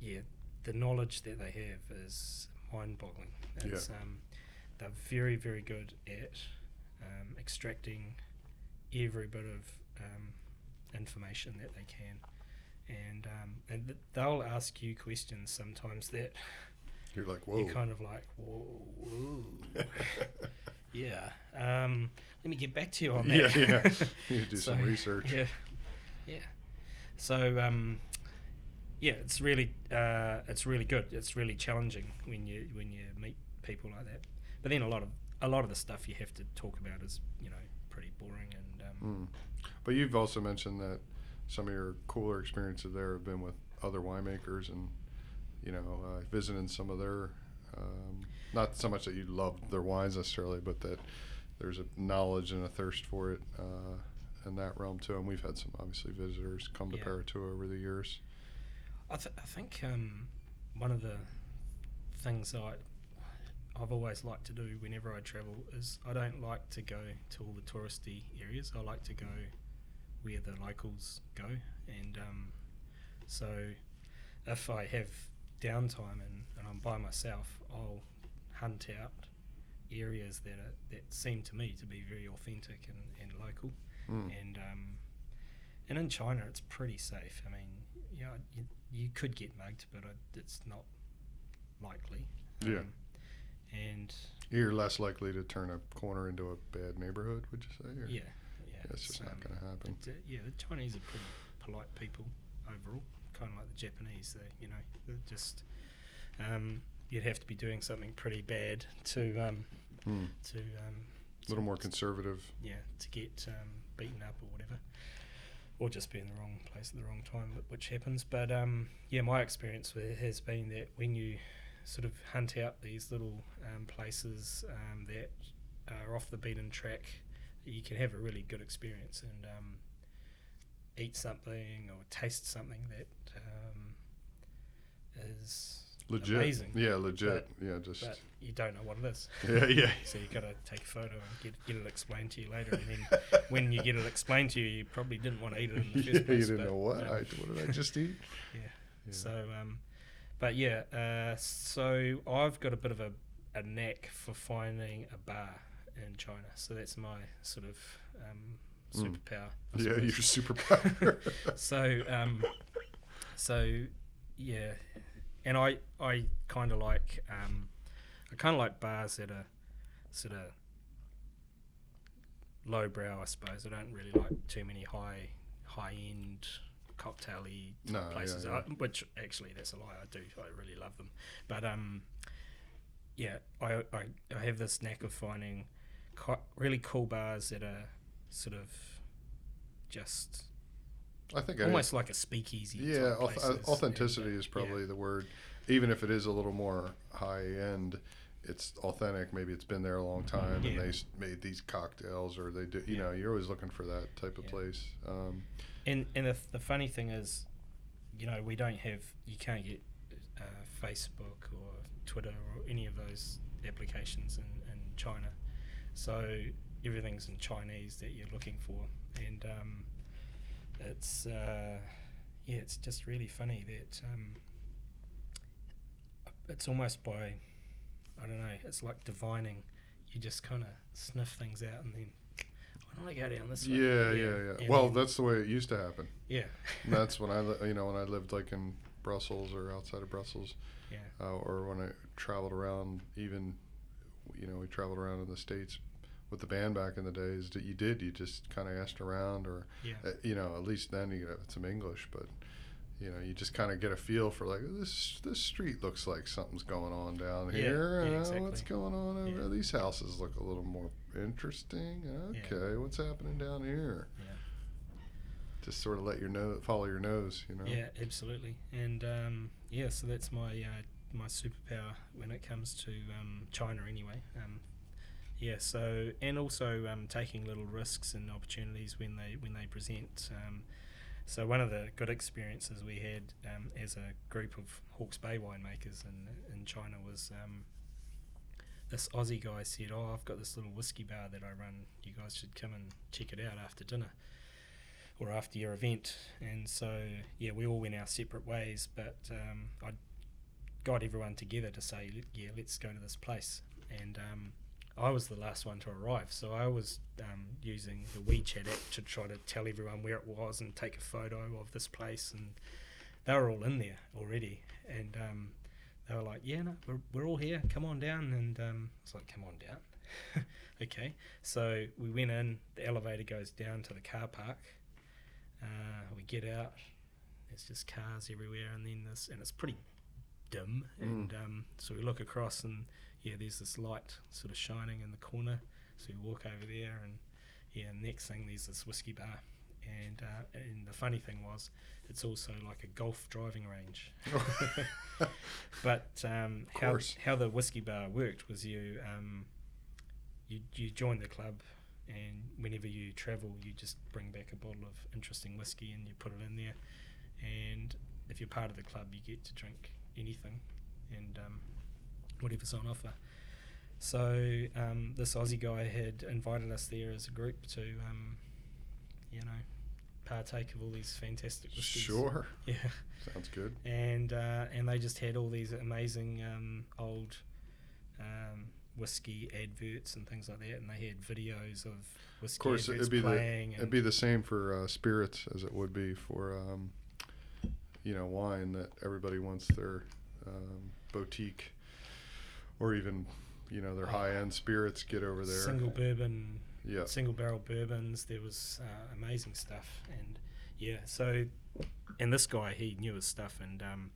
[SPEAKER 2] yeah, the knowledge that they have is mind-boggling. It's, um, they're very very good at um, extracting every bit of um, information that they can, and um, and th- they'll ask you questions sometimes that
[SPEAKER 1] You're like, whoa.
[SPEAKER 2] you're kind of like, whoa, whoa. yeah. Um, let me get back to you on that.
[SPEAKER 1] yeah. yeah. You do
[SPEAKER 2] So,
[SPEAKER 1] some research.
[SPEAKER 2] Yeah, yeah. So um, yeah, it's really uh, it's really good. It's really challenging when you when you meet people like that. But then a lot of a lot of the stuff you have to talk about is you know pretty boring and um,
[SPEAKER 1] Mm. But you've also mentioned that some of your cooler experiences there have been with other winemakers and, you know, uh, visiting some of their, um, not so much that you love their wines necessarily, but that there's a knowledge and a thirst for it uh, in that realm too. And we've had some obviously visitors come to
[SPEAKER 2] Yeah.
[SPEAKER 1] Paritua over the years.
[SPEAKER 2] I, th- I think um, one of the things I I've always liked to do whenever I travel is I don't like to go to all the touristy areas. I like to go where the locals go, and um, so if I have downtime and, and I'm by myself, I'll hunt out areas that are, that seem to me to be very authentic and, and local
[SPEAKER 1] Mm.
[SPEAKER 2] and um, and in China it's pretty safe. I mean, you know, you, you could get mugged, but it's not likely.
[SPEAKER 1] Yeah.
[SPEAKER 2] Um, and
[SPEAKER 1] You're less likely to turn a corner into a bad neighborhood, would you say? Or
[SPEAKER 2] yeah, yeah,
[SPEAKER 1] That's just not
[SPEAKER 2] um,
[SPEAKER 1] going to happen.
[SPEAKER 2] uh, yeah, the Chinese are pretty polite people overall, kind of like the Japanese. They, you know, they're just um, you'd have to be doing something pretty bad to um,
[SPEAKER 1] Mm.
[SPEAKER 2] to um,
[SPEAKER 1] A little more conservative.
[SPEAKER 2] yeah, to get um, beaten up or whatever, or just be in the wrong place at the wrong time, which happens. But um, yeah, my experience has been that when you sort of hunt out these little um, places um, that are off the beaten track, you can have a really good experience and um, eat something or taste something that um, is
[SPEAKER 1] Legit.
[SPEAKER 2] amazing.
[SPEAKER 1] Yeah, legit. yeah, just.
[SPEAKER 2] but you don't know what it is.
[SPEAKER 1] yeah, yeah.
[SPEAKER 2] So you got to take a photo and get, get it explained to you later. And then when you get it explained to you, you probably didn't want to eat it in the first
[SPEAKER 1] yeah,
[SPEAKER 2] first
[SPEAKER 1] you didn't
[SPEAKER 2] but,
[SPEAKER 1] know what. I, what did I just eat?
[SPEAKER 2] yeah.
[SPEAKER 1] Yeah.
[SPEAKER 2] So, um, but yeah, uh, so I've got a bit of a, a knack for finding a bar in China. So that's my sort of um,
[SPEAKER 1] Mm.
[SPEAKER 2] superpower. I
[SPEAKER 1] yeah, you're superpower.
[SPEAKER 2] so um, so yeah, and I I kind of like um, I kind of like bars that are sort of lowbrow, I suppose. I don't really like too many high high end cocktaily
[SPEAKER 1] no,
[SPEAKER 2] places,
[SPEAKER 1] yeah, yeah.
[SPEAKER 2] I, which actually that's a lie. I do. I really love them, but um, yeah, I I, I have this knack of finding co- really cool bars that are sort of just
[SPEAKER 1] I think I,
[SPEAKER 2] almost like a speakeasy.
[SPEAKER 1] yeah,
[SPEAKER 2] type
[SPEAKER 1] auth-
[SPEAKER 2] places,
[SPEAKER 1] authenticity
[SPEAKER 2] uh,
[SPEAKER 1] is probably the word. Even if it is a little more high end, it's authentic. Maybe it's been there a long time, and they made these cocktails, or they do. You
[SPEAKER 2] Yeah.
[SPEAKER 1] know, you're always looking for that type of
[SPEAKER 2] Yeah.
[SPEAKER 1] place. Um,
[SPEAKER 2] And and the, the funny thing is, you know, we don't have you can't get uh, Facebook or Twitter or any of those applications in, in China, so everything's in Chinese that you're looking for, and um, it's uh, yeah, it's just really funny that um, it's almost by I don't know, it's like divining. You just kind of sniff things out and then. Why don't I go down this way?
[SPEAKER 1] yeah, yeah, yeah.
[SPEAKER 2] and
[SPEAKER 1] Well, that's the way it used to happen.
[SPEAKER 2] yeah,
[SPEAKER 1] that's when I, li- you know, when I lived like in Brussels or outside of Brussels,
[SPEAKER 2] yeah,
[SPEAKER 1] uh, or when I traveled around, even, you know, we traveled around in the states with the band back in the days. That you did, you just kind of asked around, or
[SPEAKER 2] yeah.
[SPEAKER 1] uh, you know, at least then you get some English, but you know, you just kind of get a feel for like this. This street looks like something's going on down
[SPEAKER 2] Yeah,
[SPEAKER 1] here.
[SPEAKER 2] yeah,
[SPEAKER 1] uh,
[SPEAKER 2] exactly.
[SPEAKER 1] What's going on over
[SPEAKER 2] Yeah.
[SPEAKER 1] there? These houses look a little more interesting. Okay, what's happening down here?
[SPEAKER 2] Yeah.
[SPEAKER 1] Just sort of let your nose follow your nose. You know.
[SPEAKER 2] Yeah, absolutely. And um, yeah, so that's my uh, my superpower when it comes to um, China, anyway. Um, yeah. So and also um, taking little risks and opportunities when they when they present. Um, So one of the good experiences we had um, as a group of Hawke's Bay winemakers in in China was um, this Aussie guy said, "Oh, I've got this little whiskey bar that I run. You guys should come and check it out after dinner." Or after your event, and so yeah, we all went our separate ways. But um, I got everyone together to say, yeah, let's go to this place. And um, I was the last one to arrive, so I was um, using the WeChat app to try to tell everyone where it was and take a photo of this place. And they were all in there already, and um, they were like, "Yeah, no, we're, we're all here. Come on down." And um, I was like, "Come on down." okay, so we went in. The elevator goes down to the car park. Uh, we get out. There's just cars everywhere, and then this, and it's pretty dim.
[SPEAKER 1] Mm.
[SPEAKER 2] And um, so we look across, and yeah, there's this light sort of shining in the corner. So you walk over there, and yeah, next thing there's this whiskey bar. And uh, and the funny thing was, it's also like a golf driving range. but um, how how the whiskey bar worked was you um, you you join the club, and whenever you travel, you just bring back a bottle of interesting whiskey and you put it in there, and if you're part of the club, you get to drink anything, and um, whatever's on offer. So um, this Aussie guy had invited us there as a group to, um, you know, partake of all these fantastic whiskies.
[SPEAKER 1] Sure.
[SPEAKER 2] Yeah
[SPEAKER 1] Sounds good.
[SPEAKER 2] and uh, and they just had all these amazing um, old um, whiskey adverts and things like that, and they had videos of whiskey
[SPEAKER 1] Of course,
[SPEAKER 2] adverts
[SPEAKER 1] it'd be the it'd be the same for uh, spirits as it would be for um, you know wine that everybody wants their um, boutique or even you know their
[SPEAKER 2] Oh.
[SPEAKER 1] high end spirits get over there.
[SPEAKER 2] single bourbon,
[SPEAKER 1] Yeah.
[SPEAKER 2] single barrel bourbons. There was uh, amazing stuff, and yeah. So, and this guy he knew his stuff, and um,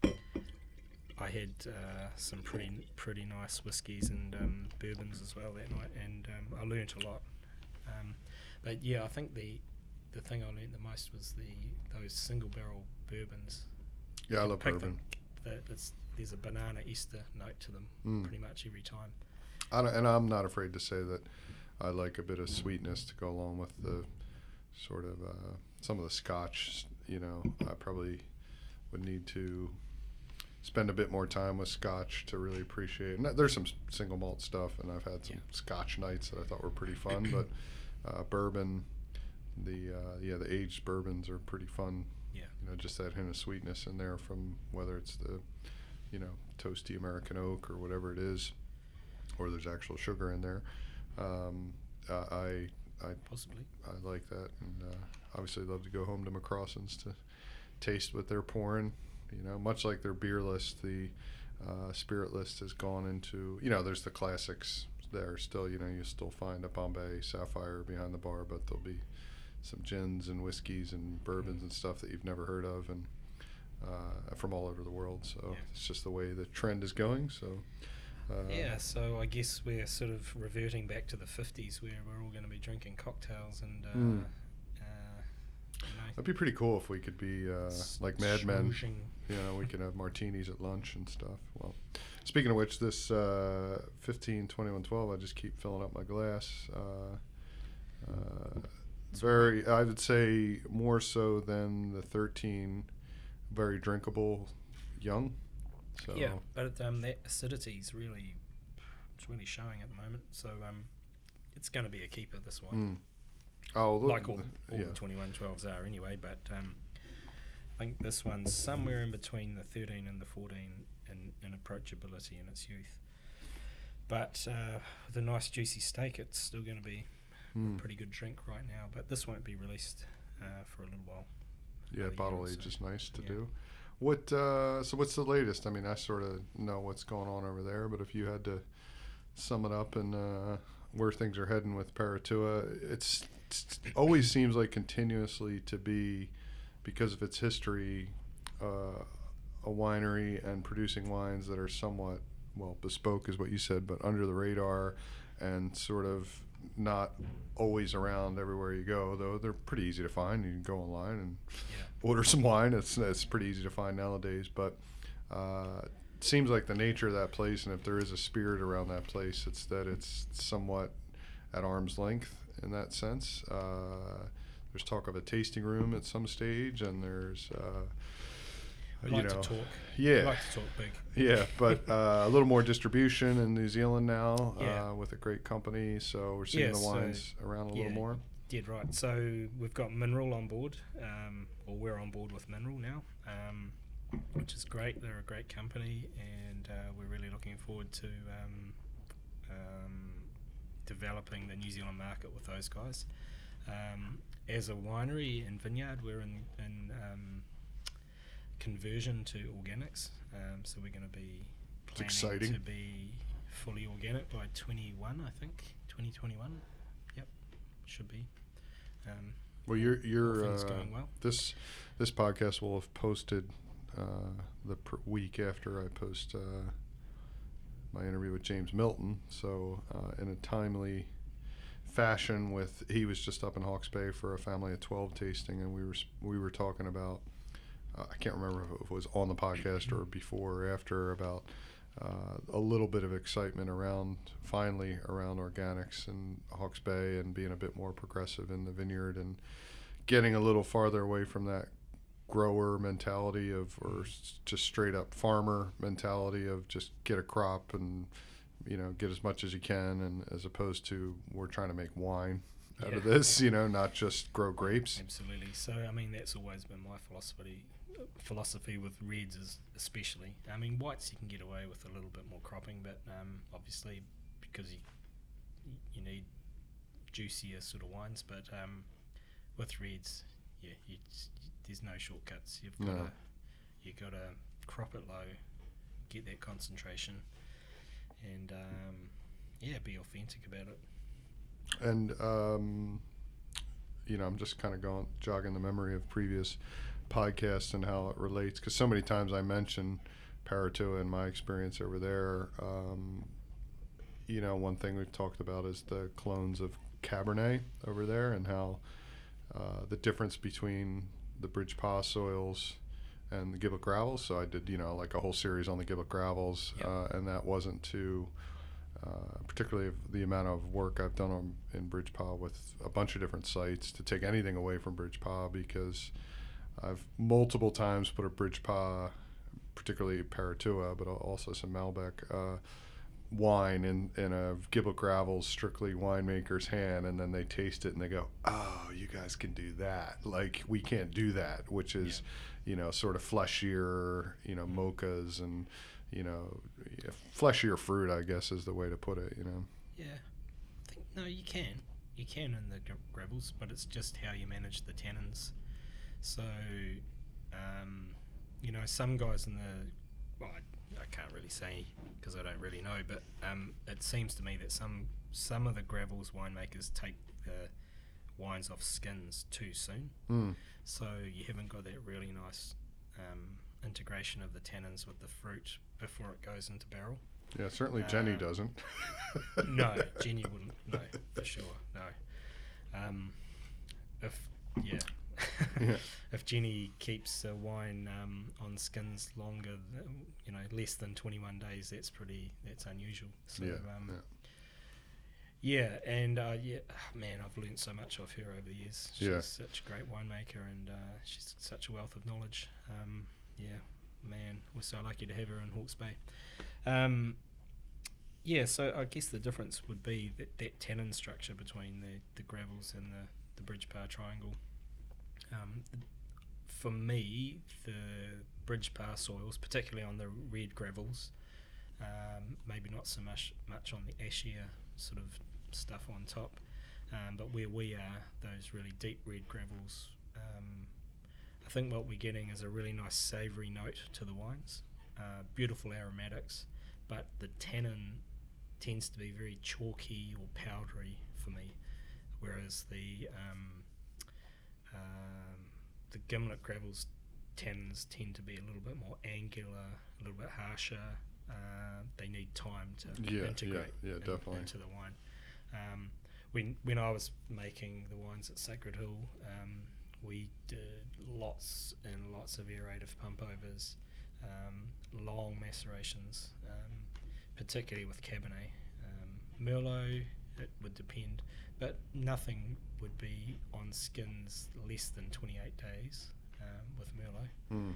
[SPEAKER 2] I had uh, some pretty pretty nice whiskies and um, bourbons as well that night, and um, I learnt a lot. Um, but yeah, I think the the thing I learnt the most was the those single barrel bourbons.
[SPEAKER 1] Yeah, I love bourbon.
[SPEAKER 2] Them, that it's, there's a banana ester note to them
[SPEAKER 1] Mm.
[SPEAKER 2] pretty much every time.
[SPEAKER 1] I and I'm not afraid to say that I like a bit of sweetness to go along with the sort of uh, some of the scotch. You know, I probably would need to spend a bit more time with scotch to really appreciate. And there's some single malt stuff, and I've had some
[SPEAKER 2] Yeah.
[SPEAKER 1] scotch nights that I thought were pretty fun. but uh, bourbon, the uh, yeah, the aged bourbons are pretty fun.
[SPEAKER 2] Yeah.
[SPEAKER 1] You know, just that hint of sweetness in there from whether it's the you know toasty American oak or whatever it is or there's actual sugar in there. Um, uh, I I
[SPEAKER 2] Possibly.
[SPEAKER 1] I like that, and uh, obviously love to go home to McCrossan's to taste what they're pouring. You know, much like their beer list, the uh, spirit list has gone into. You know, there's the classics there still. You know, you still find a Bombay Sapphire behind the bar, but there'll be some gins and whiskeys and bourbons and stuff that you've never heard of, and uh, from all over the world. So
[SPEAKER 2] Yeah.
[SPEAKER 1] it's just the way the trend is going. So. Uh,
[SPEAKER 2] Yeah, so I guess we're sort of reverting back to the 50s where we're all going to be drinking cocktails and, uh,
[SPEAKER 1] Mm.
[SPEAKER 2] uh,
[SPEAKER 1] That'd be pretty cool if we could be uh, like Mad Men. You know, we can have martinis at lunch and stuff. Well, speaking of which, this uh, 15, 21, 12, I just keep filling up my glass. Uh, uh, very, I would say more so than the 13, very drinkable young. So,
[SPEAKER 2] Yeah, but um, that acidity is really, it's really showing at the moment. So um, it's going to be a keeper, this one.
[SPEAKER 1] mm. Oh, look,
[SPEAKER 2] like all, all
[SPEAKER 1] yeah.
[SPEAKER 2] the 21 12s are anyway, but um, I think this one's somewhere in between the 13 and the 14 in, in approachability in its youth. But uh, with a nice juicy steak, it's still going to be
[SPEAKER 1] Mm.
[SPEAKER 2] a pretty good drink right now. But this won't be released uh, for a little while.
[SPEAKER 1] Yeah, bottle age is nice to
[SPEAKER 2] Yeah.
[SPEAKER 1] do. What? Uh, so what's the latest? I mean, I sort of know what's going on over there, but if you had to sum it up and uh, where things are heading with Paritua, it's, it's always seems like continuously to be because of its history, uh, a winery and producing wines that are somewhat well bespoke, is what you said, but under the radar and sort of not always around everywhere you go. Though they're pretty easy to find. You can go online and
[SPEAKER 2] Yeah.
[SPEAKER 1] order some wine. It's it's pretty easy to find nowadays, but uh, it seems like the nature of that place, and if there is a spirit around that place, it's that it's somewhat at arm's length in that sense. Uh, there's talk of a tasting room at some stage, and there's uh,
[SPEAKER 2] We
[SPEAKER 1] you
[SPEAKER 2] like
[SPEAKER 1] know
[SPEAKER 2] to talk.
[SPEAKER 1] yeah
[SPEAKER 2] like to talk big.
[SPEAKER 1] yeah, but uh, a little more distribution in New Zealand now
[SPEAKER 2] Yeah.
[SPEAKER 1] uh, with a great company. So we're seeing
[SPEAKER 2] Yeah,
[SPEAKER 1] the
[SPEAKER 2] so-
[SPEAKER 1] wines around a little more.
[SPEAKER 2] Dead right. So we've got Mineral on board, um, or we're on board with Mineral now, um, which is great. They're a great company, and uh, we're really looking forward to um, um, developing the New Zealand market with those guys. Um, as a winery and vineyard, we're in, in um, conversion to organics, um, so we're going to be planning
[SPEAKER 1] exciting.
[SPEAKER 2] to be fully organic by 21, I think, 2021. Yep, should be. Um,
[SPEAKER 1] Well, you're you're uh,
[SPEAKER 2] going well.
[SPEAKER 1] this this podcast will have posted uh, the pr- week after I post uh, my interview with James Milton. So uh, in a timely fashion, with he was just up in Hawke's Bay for a family of twelve tasting, and we were we were talking about. Uh, I can't remember if it was on the podcast or before or after about uh, a little bit of excitement around finally around organics and Hawke's Bay and being a bit more progressive in the vineyard and getting a little farther away from that grower mentality of or just straight up farmer mentality of just get a crop and you know get as much as you can and as opposed to we're trying to make wine out of this you know not just grow grapes
[SPEAKER 2] Absolutely. So I mean, that's always been my philosophy. Philosophy with reds is especially. I mean, whites you can get away with a little bit more cropping, but um, obviously because you you need juicier sort of wines. But um, with reds, yeah, you, there's no shortcuts. You've got
[SPEAKER 1] No.
[SPEAKER 2] to you got to crop it low, get that concentration, and um, yeah, be authentic about it.
[SPEAKER 1] and um, you know i'm just kind of going jogging the memory of previous podcasts and how it relates because so many times i mention Paritua and my experience over there um, you know one thing we've talked about is the clones of cabernet over there and how uh, the difference between the Bridge Pa soils and the Gimblett gravels. So I did, you know, like a whole series on the Gimblett gravels,
[SPEAKER 2] Yep.
[SPEAKER 1] uh, and that wasn't to, uh, particularly the amount of work I've done on, in Bridge Pa with a bunch of different sites to take anything away from Bridge Pa because I've multiple times put a Bridge Pa, particularly Paritua, but also some Malbec. Uh, wine in, in a Gimblett Gravels strictly winemaker's hand and then they taste it and they go, Oh, you guys can do that. Like we can't do that, which is, you know, sort of fleshier, you know, mochas and, you know, fleshier fruit, I guess is the way to put it, you know.
[SPEAKER 2] Yeah, I think no, you can, you can in the gra- gravels, but it's just how you manage the tannins. So, um, you know, some guys in the well, I, I can't really say because I don't really know, but um, it seems to me that some some of the gravels winemakers take the wines off skins too soon,
[SPEAKER 1] Mm.
[SPEAKER 2] so you haven't got that really nice um, integration of the tannins with the fruit before it goes into barrel.
[SPEAKER 1] Yeah, certainly Jenny
[SPEAKER 2] Uh,
[SPEAKER 1] doesn't.
[SPEAKER 2] no, Jenny wouldn't. No, for sure. No. Um, if yeah,
[SPEAKER 1] Yeah.
[SPEAKER 2] if Jenny keeps a wine um, on skins longer, th- you know, less than twenty one days, that's pretty. That's unusual. So,
[SPEAKER 1] yeah,
[SPEAKER 2] um,
[SPEAKER 1] yeah.
[SPEAKER 2] yeah, and uh, yeah, man, I've learned so much off her over the years. She's
[SPEAKER 1] Yeah.
[SPEAKER 2] such a great winemaker, and uh, she's such a wealth of knowledge. Um, yeah, man, we're so lucky to have her in Hawke's Bay. Um, yeah, so I guess the difference would be that, that tannin structure between the, the gravels and the, the Bridge Pa triangle. Um, for me, the Bridge Pa soils, particularly on the red gravels, um, maybe not so much much on the ashier sort of stuff on top, um, but where we are, those really deep red gravels, um, I think what we're getting is a really nice savoury note to the wines, uh, beautiful aromatics, but the tannin tends to be very chalky or powdery for me, whereas the um, um, the Gimblett gravels tannins tend to be a little bit more angular, a little bit harsher. Uh, they need time to
[SPEAKER 1] Yeah, yeah,
[SPEAKER 2] integrate
[SPEAKER 1] yeah,
[SPEAKER 2] in-
[SPEAKER 1] definitely.
[SPEAKER 2] into the wine. Um, when when I was making the wines at Sacred Hill, um, we did lots and lots of aerative pump overs, um, long macerations, um, particularly with Cabernet. Um, Merlot it would depend, but nothing would be on skins less than 28 days um, with Merlot.
[SPEAKER 1] Mm.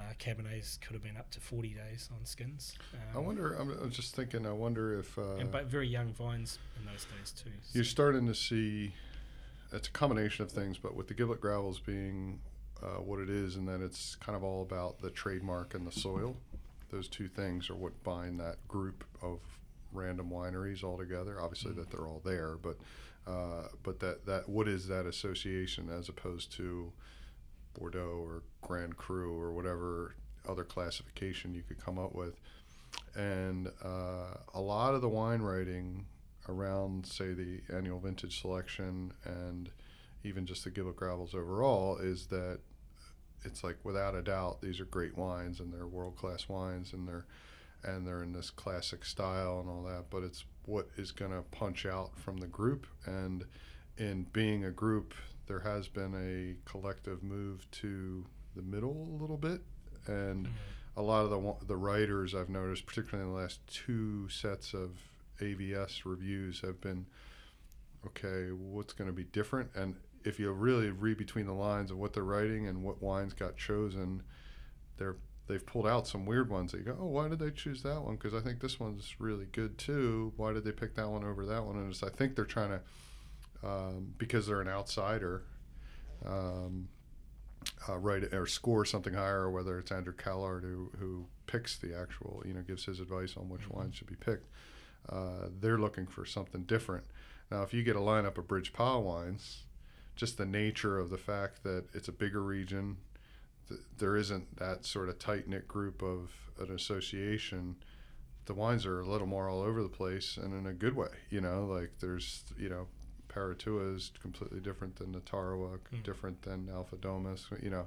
[SPEAKER 2] Uh, Cabernets could have been up to 40 days on skins. Um,
[SPEAKER 1] I wonder. I'm, I'm just thinking. I wonder if uh,
[SPEAKER 2] and but very young vines in those days too. so-
[SPEAKER 1] you're starting to see. It's a combination of things, but with the Gimblett gravels being uh, what it is, and that it's kind of all about the trademark and the soil. Those two things are what bind that group of random wineries all together. Obviously,
[SPEAKER 2] Mm.
[SPEAKER 1] that they're all there, but uh, but that that what is that association as opposed to Bordeaux or Grand Cru or whatever other classification you could come up with. And uh, a lot of the wine writing around, say, the annual vintage selection and even just the Gimblett Gravels overall is that it's like without a doubt these are great wines and they're world class wines and they're and they're in this classic style and all that. But it's what is going to punch out from the group and in being a group there has been a collective move to the middle a little bit and
[SPEAKER 2] Mm.
[SPEAKER 1] a lot of the the writers I've noticed, particularly in the last two sets of AVS reviews, have been okay. What's going to be different? And if you really read between the lines of what they're writing and what wines got chosen, they're they've pulled out some weird ones that you go, oh, why did they choose that one? Because I think this one's really good too. Why did they pick that one over that one? And it's, I think they're trying to um, because they're an outsider. Um, uh, write or score something higher, or whether it's Andrew Caillard who, who picks the actual, you know, gives his advice on which
[SPEAKER 2] Mhm.
[SPEAKER 1] wines should be picked. Uh, they're looking for something different. Now, if you get a lineup of Bridge Pa wines, just the nature of the fact that it's a bigger region, th- there isn't that sort of tight knit group of an association. The wines are a little more all over the place, and in a good way. You know, like there's, you know, Paritua is completely different than the Tarawa,
[SPEAKER 2] Mm.
[SPEAKER 1] different than Alpha Domus. You know,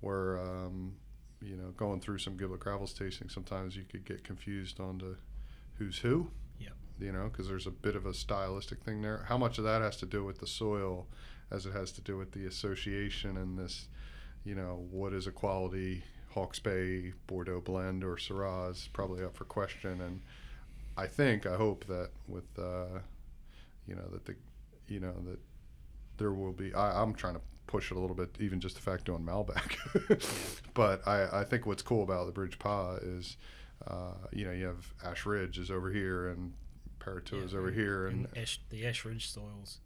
[SPEAKER 1] where um, you know going through some Gimblett Gravels tasting, sometimes you could get confused on to who's who.
[SPEAKER 2] Yep.
[SPEAKER 1] You know, because there's a bit of a stylistic thing there. How much of that has to do with the soil, as it has to do with the association and this, you know, what is a quality Hawke's Bay Bordeaux blend or Syrah is probably up for question. And I think, I hope that with, uh, you know, that the, you know, that there will be. I, I'm trying to push it a little bit, even just the fact doing Malbec. but I, I think what's cool about the Bridge Pa is, uh, you know, you have Ash Ridge is over here and Paritua is over here, and,
[SPEAKER 2] and ash, the Ash Ridge soils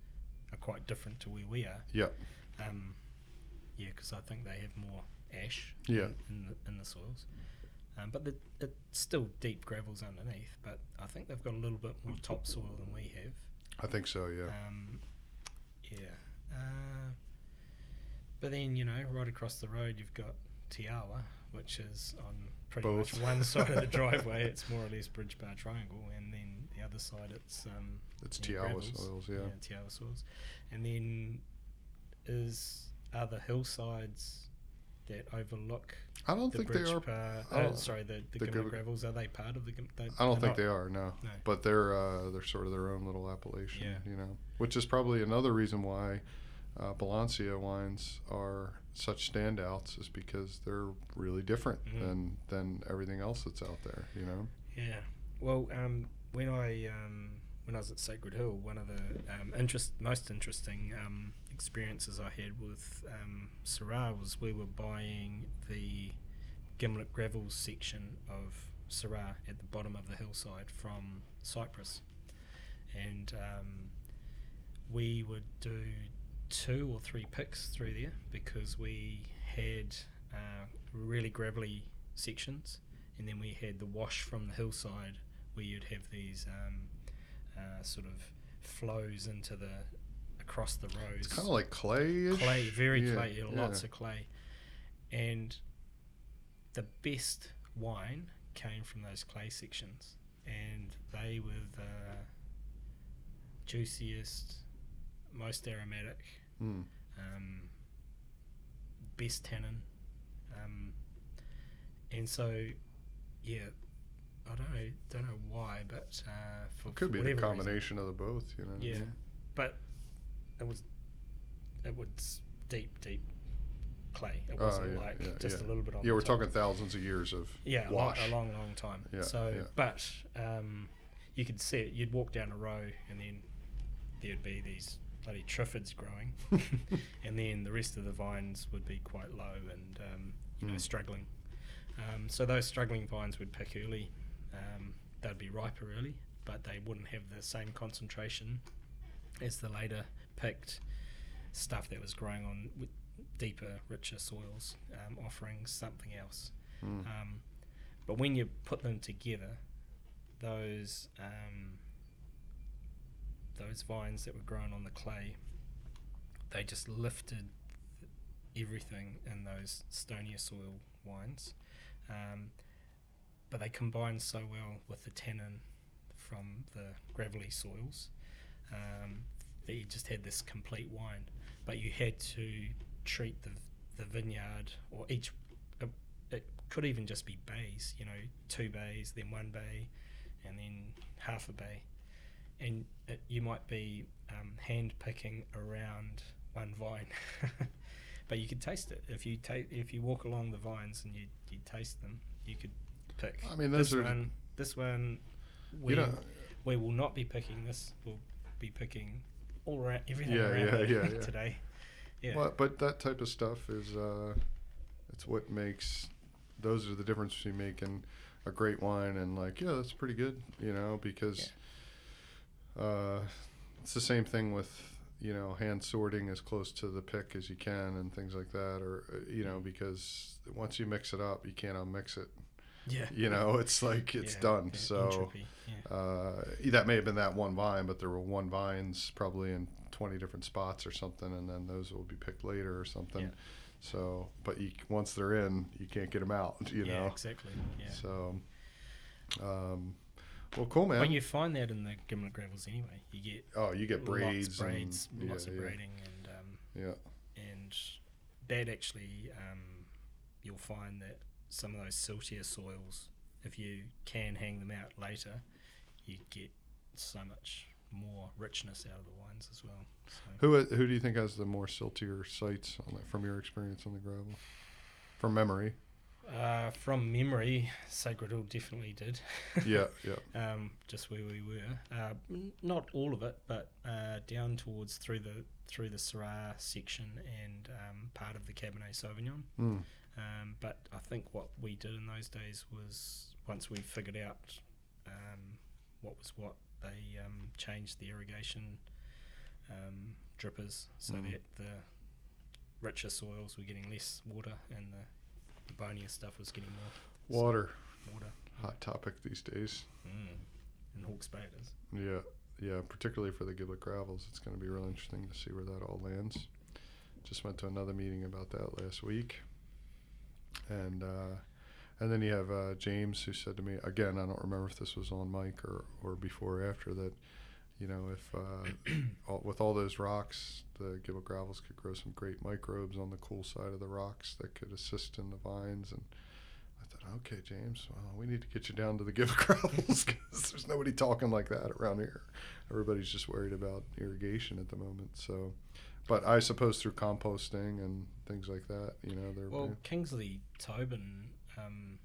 [SPEAKER 2] are quite different to where we are.
[SPEAKER 1] Yep.
[SPEAKER 2] Um, yeah, because I think they have more ash.
[SPEAKER 1] Yeah.
[SPEAKER 2] In, in, the, in the soils. Um, but the, it's still deep gravels underneath. But I think they've got a little bit more topsoil than we have.
[SPEAKER 1] I think so. Yeah.
[SPEAKER 2] Um, yeah. Uh, but then you know, right across the road, you've got Te Awa, which is on pretty
[SPEAKER 1] Both.
[SPEAKER 2] much one side of the driveway. It's more or less Bridge Pa Triangle, and then the other side, it's um,
[SPEAKER 1] it's
[SPEAKER 2] yeah,
[SPEAKER 1] Te
[SPEAKER 2] Awa
[SPEAKER 1] soils. Yeah.
[SPEAKER 2] Te Awa soils, and then is are the hillsides that overlook
[SPEAKER 1] I don't
[SPEAKER 2] the
[SPEAKER 1] think they are.
[SPEAKER 2] Bar,
[SPEAKER 1] I
[SPEAKER 2] uh,
[SPEAKER 1] don't-
[SPEAKER 2] sorry, the, the,
[SPEAKER 1] the Gimblett
[SPEAKER 2] gravels are they part of the? They,
[SPEAKER 1] I don't think
[SPEAKER 2] not.
[SPEAKER 1] they are. No.
[SPEAKER 2] No.
[SPEAKER 1] But they're uh, they're sort of their own little appellation.
[SPEAKER 2] Yeah.
[SPEAKER 1] You know, which is probably another reason why uh, Bilancia wines are such standouts is because they're really different
[SPEAKER 2] Mhm.
[SPEAKER 1] than than everything else that's out there. You know.
[SPEAKER 2] Yeah. Well, um, when I um, when I was at Sacred Hill, one of the um, interest most interesting um, experiences I had with um, Syrah was we were buying the Gimblett Gravels section of Syrah at the bottom of the hillside from Cypress, and um, we would do two or three picks through there because we had uh, really gravelly sections. And then we had the wash from the hillside where you'd have these um, uh, sort of flows into the across the rows.
[SPEAKER 1] It's kind of like clay.
[SPEAKER 2] clay, very
[SPEAKER 1] yeah,
[SPEAKER 2] clay, yeah, lots
[SPEAKER 1] yeah.
[SPEAKER 2] of clay, and the best wine came from those clay sections, and they were the juiciest, most aromatic,
[SPEAKER 1] Mm.
[SPEAKER 2] um, best tannin, um, and so yeah, I don't know, don't know why, but uh, for
[SPEAKER 1] It could be the
[SPEAKER 2] whatever reason-
[SPEAKER 1] combination of the both. You know. what I
[SPEAKER 2] Yeah,
[SPEAKER 1] mean?
[SPEAKER 2] but it was it was deep, deep clay. It
[SPEAKER 1] Oh,
[SPEAKER 2] wasn't
[SPEAKER 1] yeah,
[SPEAKER 2] like
[SPEAKER 1] yeah,
[SPEAKER 2] just
[SPEAKER 1] yeah.
[SPEAKER 2] a little bit on.
[SPEAKER 1] Yeah, we're
[SPEAKER 2] top.
[SPEAKER 1] talking thousands of years of
[SPEAKER 2] yeah, a long,
[SPEAKER 1] wash.
[SPEAKER 2] a long, long time.
[SPEAKER 1] Yeah,
[SPEAKER 2] so, but um, you could see it. You'd walk down a row, and then there'd be these bloody triffids growing, and then the rest of the vines would be quite low and um, you know
[SPEAKER 1] Mm.
[SPEAKER 2] struggling. Um, so those struggling vines would pick early. Um, they'd be riper early, but they wouldn't have the same concentration as the later picked stuff that was growing on w- deeper, richer soils, um, offering something else.
[SPEAKER 1] Mm.
[SPEAKER 2] Um, but when you put them together, those um, those vines that were grown on the clay, they just lifted everything in those stonier soil wines. Um, but they combined so well with the tannin from the gravelly soils um, that you just had this complete wine. But you had to treat the the vineyard or each. Uh, it could even just be bays. You know, two bays, then one bay, and then half a bay, and it, you might be um, hand picking around one vine. But you could taste it if you ta- if you walk along the vines and you, you taste them, you could pick.
[SPEAKER 1] I mean,
[SPEAKER 2] this one. This one, we we will not be picking this. We'll be picking all around everything
[SPEAKER 1] Yeah,
[SPEAKER 2] around
[SPEAKER 1] yeah, yeah, yeah.
[SPEAKER 2] today. Yeah,
[SPEAKER 1] Well, but that type of stuff is uh, it's what makes those are the difference between making a great wine and like yeah that's pretty good you know because uh, it's the same thing with you know hand sorting as close to the pick as you can and things like that or uh, you know because once you mix it up you can't unmix it
[SPEAKER 2] yeah,
[SPEAKER 1] you know it's like it's
[SPEAKER 2] Yeah,
[SPEAKER 1] done
[SPEAKER 2] yeah,
[SPEAKER 1] so
[SPEAKER 2] yeah.
[SPEAKER 1] uh, that may have been that one vine, but there were one vines probably in 20 different spots or something, and then those will be picked later or something.
[SPEAKER 2] Yeah.
[SPEAKER 1] So, but you, once they're in, you can't get them out, you
[SPEAKER 2] yeah,
[SPEAKER 1] know?
[SPEAKER 2] exactly. Yeah.
[SPEAKER 1] So, um, well, cool, man.
[SPEAKER 2] When you find that in the Gimblett gravels anyway, you get
[SPEAKER 1] oh, you get braids.
[SPEAKER 2] lots, braids,
[SPEAKER 1] and,
[SPEAKER 2] lots
[SPEAKER 1] yeah,
[SPEAKER 2] of braiding, and um,
[SPEAKER 1] Yeah.
[SPEAKER 2] and that actually um, you'll find that some of those siltier soils, if you can hang them out later, you get so much more richness out of the wines as well. So.
[SPEAKER 1] Who, uh, who do you think has the more siltier sites on that, from your experience on the gravel? From memory.
[SPEAKER 2] Uh, from memory, Sacred Hill definitely did.
[SPEAKER 1] yeah, yeah.
[SPEAKER 2] um, just where we were. Uh, not all of it, but uh, down towards through the through the Syrah section and um, part of the Cabernet Sauvignon.
[SPEAKER 1] Mm.
[SPEAKER 2] Um, but I think what we did in those days was once we figured out um, what was what, they um, changed the irrigation um, drippers so
[SPEAKER 1] Mm.
[SPEAKER 2] that the richer soils were getting less water and the, the bonier stuff was getting more
[SPEAKER 1] Water,
[SPEAKER 2] water.
[SPEAKER 1] hot topic these days.
[SPEAKER 2] Mm. In Hawke's Bay it is.
[SPEAKER 1] Yeah, yeah, particularly for the Gimblett Gravels. It's going to be real interesting to see where that all lands. Just went to another meeting about that last week. And uh, and then you have uh, James who said to me, again, I don't remember if this was on mic or, or before or after, that, you know, if uh, all, with all those rocks, the Gimblett Gravels could grow some great microbes on the cool side of the rocks that could assist in the vines. And I thought, okay, James, well, we need to get you down to the Gimblett Gravels because there's nobody talking like that around here. Everybody's just worried about irrigation at the moment. So, but I suppose through composting and things like that, you know, they're
[SPEAKER 2] Well, Kingsley Tobin um,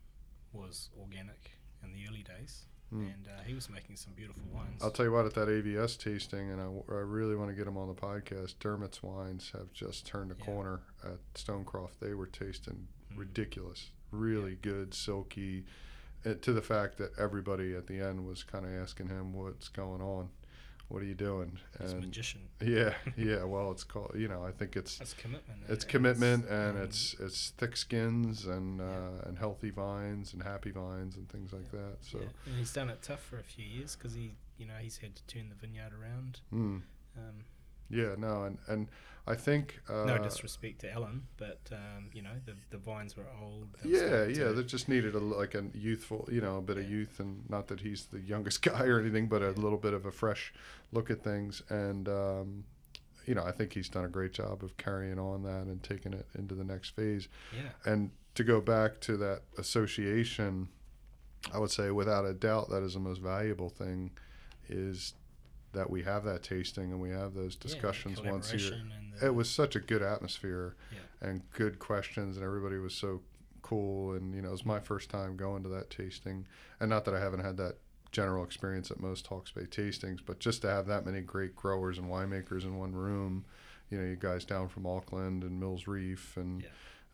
[SPEAKER 2] was organic in the early days,
[SPEAKER 1] Mm.
[SPEAKER 2] and uh, he was making some beautiful wines.
[SPEAKER 1] I'll tell you what, at that AVS tasting, and I, w- I really want to get them on the podcast. Dermot's wines have just turned the
[SPEAKER 2] Yeah.
[SPEAKER 1] corner at Stonecroft. They were tasting
[SPEAKER 2] Mm.
[SPEAKER 1] ridiculous, really good, silky, uh, to the fact that everybody at the end was kind of asking him, "What's going on? What are you doing?"
[SPEAKER 2] He's a
[SPEAKER 1] And
[SPEAKER 2] magician.
[SPEAKER 1] yeah, yeah. Well, it's called. You know, I think it's
[SPEAKER 2] That's commitment.
[SPEAKER 1] it's
[SPEAKER 2] uh,
[SPEAKER 1] commitment and
[SPEAKER 2] um,
[SPEAKER 1] it's it's thick skins and uh, and healthy vines and happy vines and things like that. So.
[SPEAKER 2] yeah. and he's done it tough for a few years because he, you know, he's had to turn the vineyard around.
[SPEAKER 1] Mm.
[SPEAKER 2] Um,
[SPEAKER 1] Yeah, no, and and I think uh,
[SPEAKER 2] no disrespect to Ellen, but um, you know, the the vines were old.
[SPEAKER 1] yeah, yeah, they just needed a like a youthful, you know, a bit of youth, and not that he's the youngest guy or anything, but a little bit of a fresh look at things, and um, you know, I think he's done a great job of carrying on that and taking it into the next phase.
[SPEAKER 2] yeah,
[SPEAKER 1] And to go back to that association, I would say without a doubt that is the most valuable thing, is that we have that tasting and we have those
[SPEAKER 2] yeah,
[SPEAKER 1] discussions once a year.
[SPEAKER 2] the-
[SPEAKER 1] It was such a good atmosphere
[SPEAKER 2] Yeah.
[SPEAKER 1] and good questions, and everybody was so cool. And you know, it was my first time going to that tasting, and not that I haven't had that general experience at most Hawke's Bay tastings, but just to have that many great growers and winemakers in one room, you know, you guys down from Auckland and Mills Reef and
[SPEAKER 2] Yeah.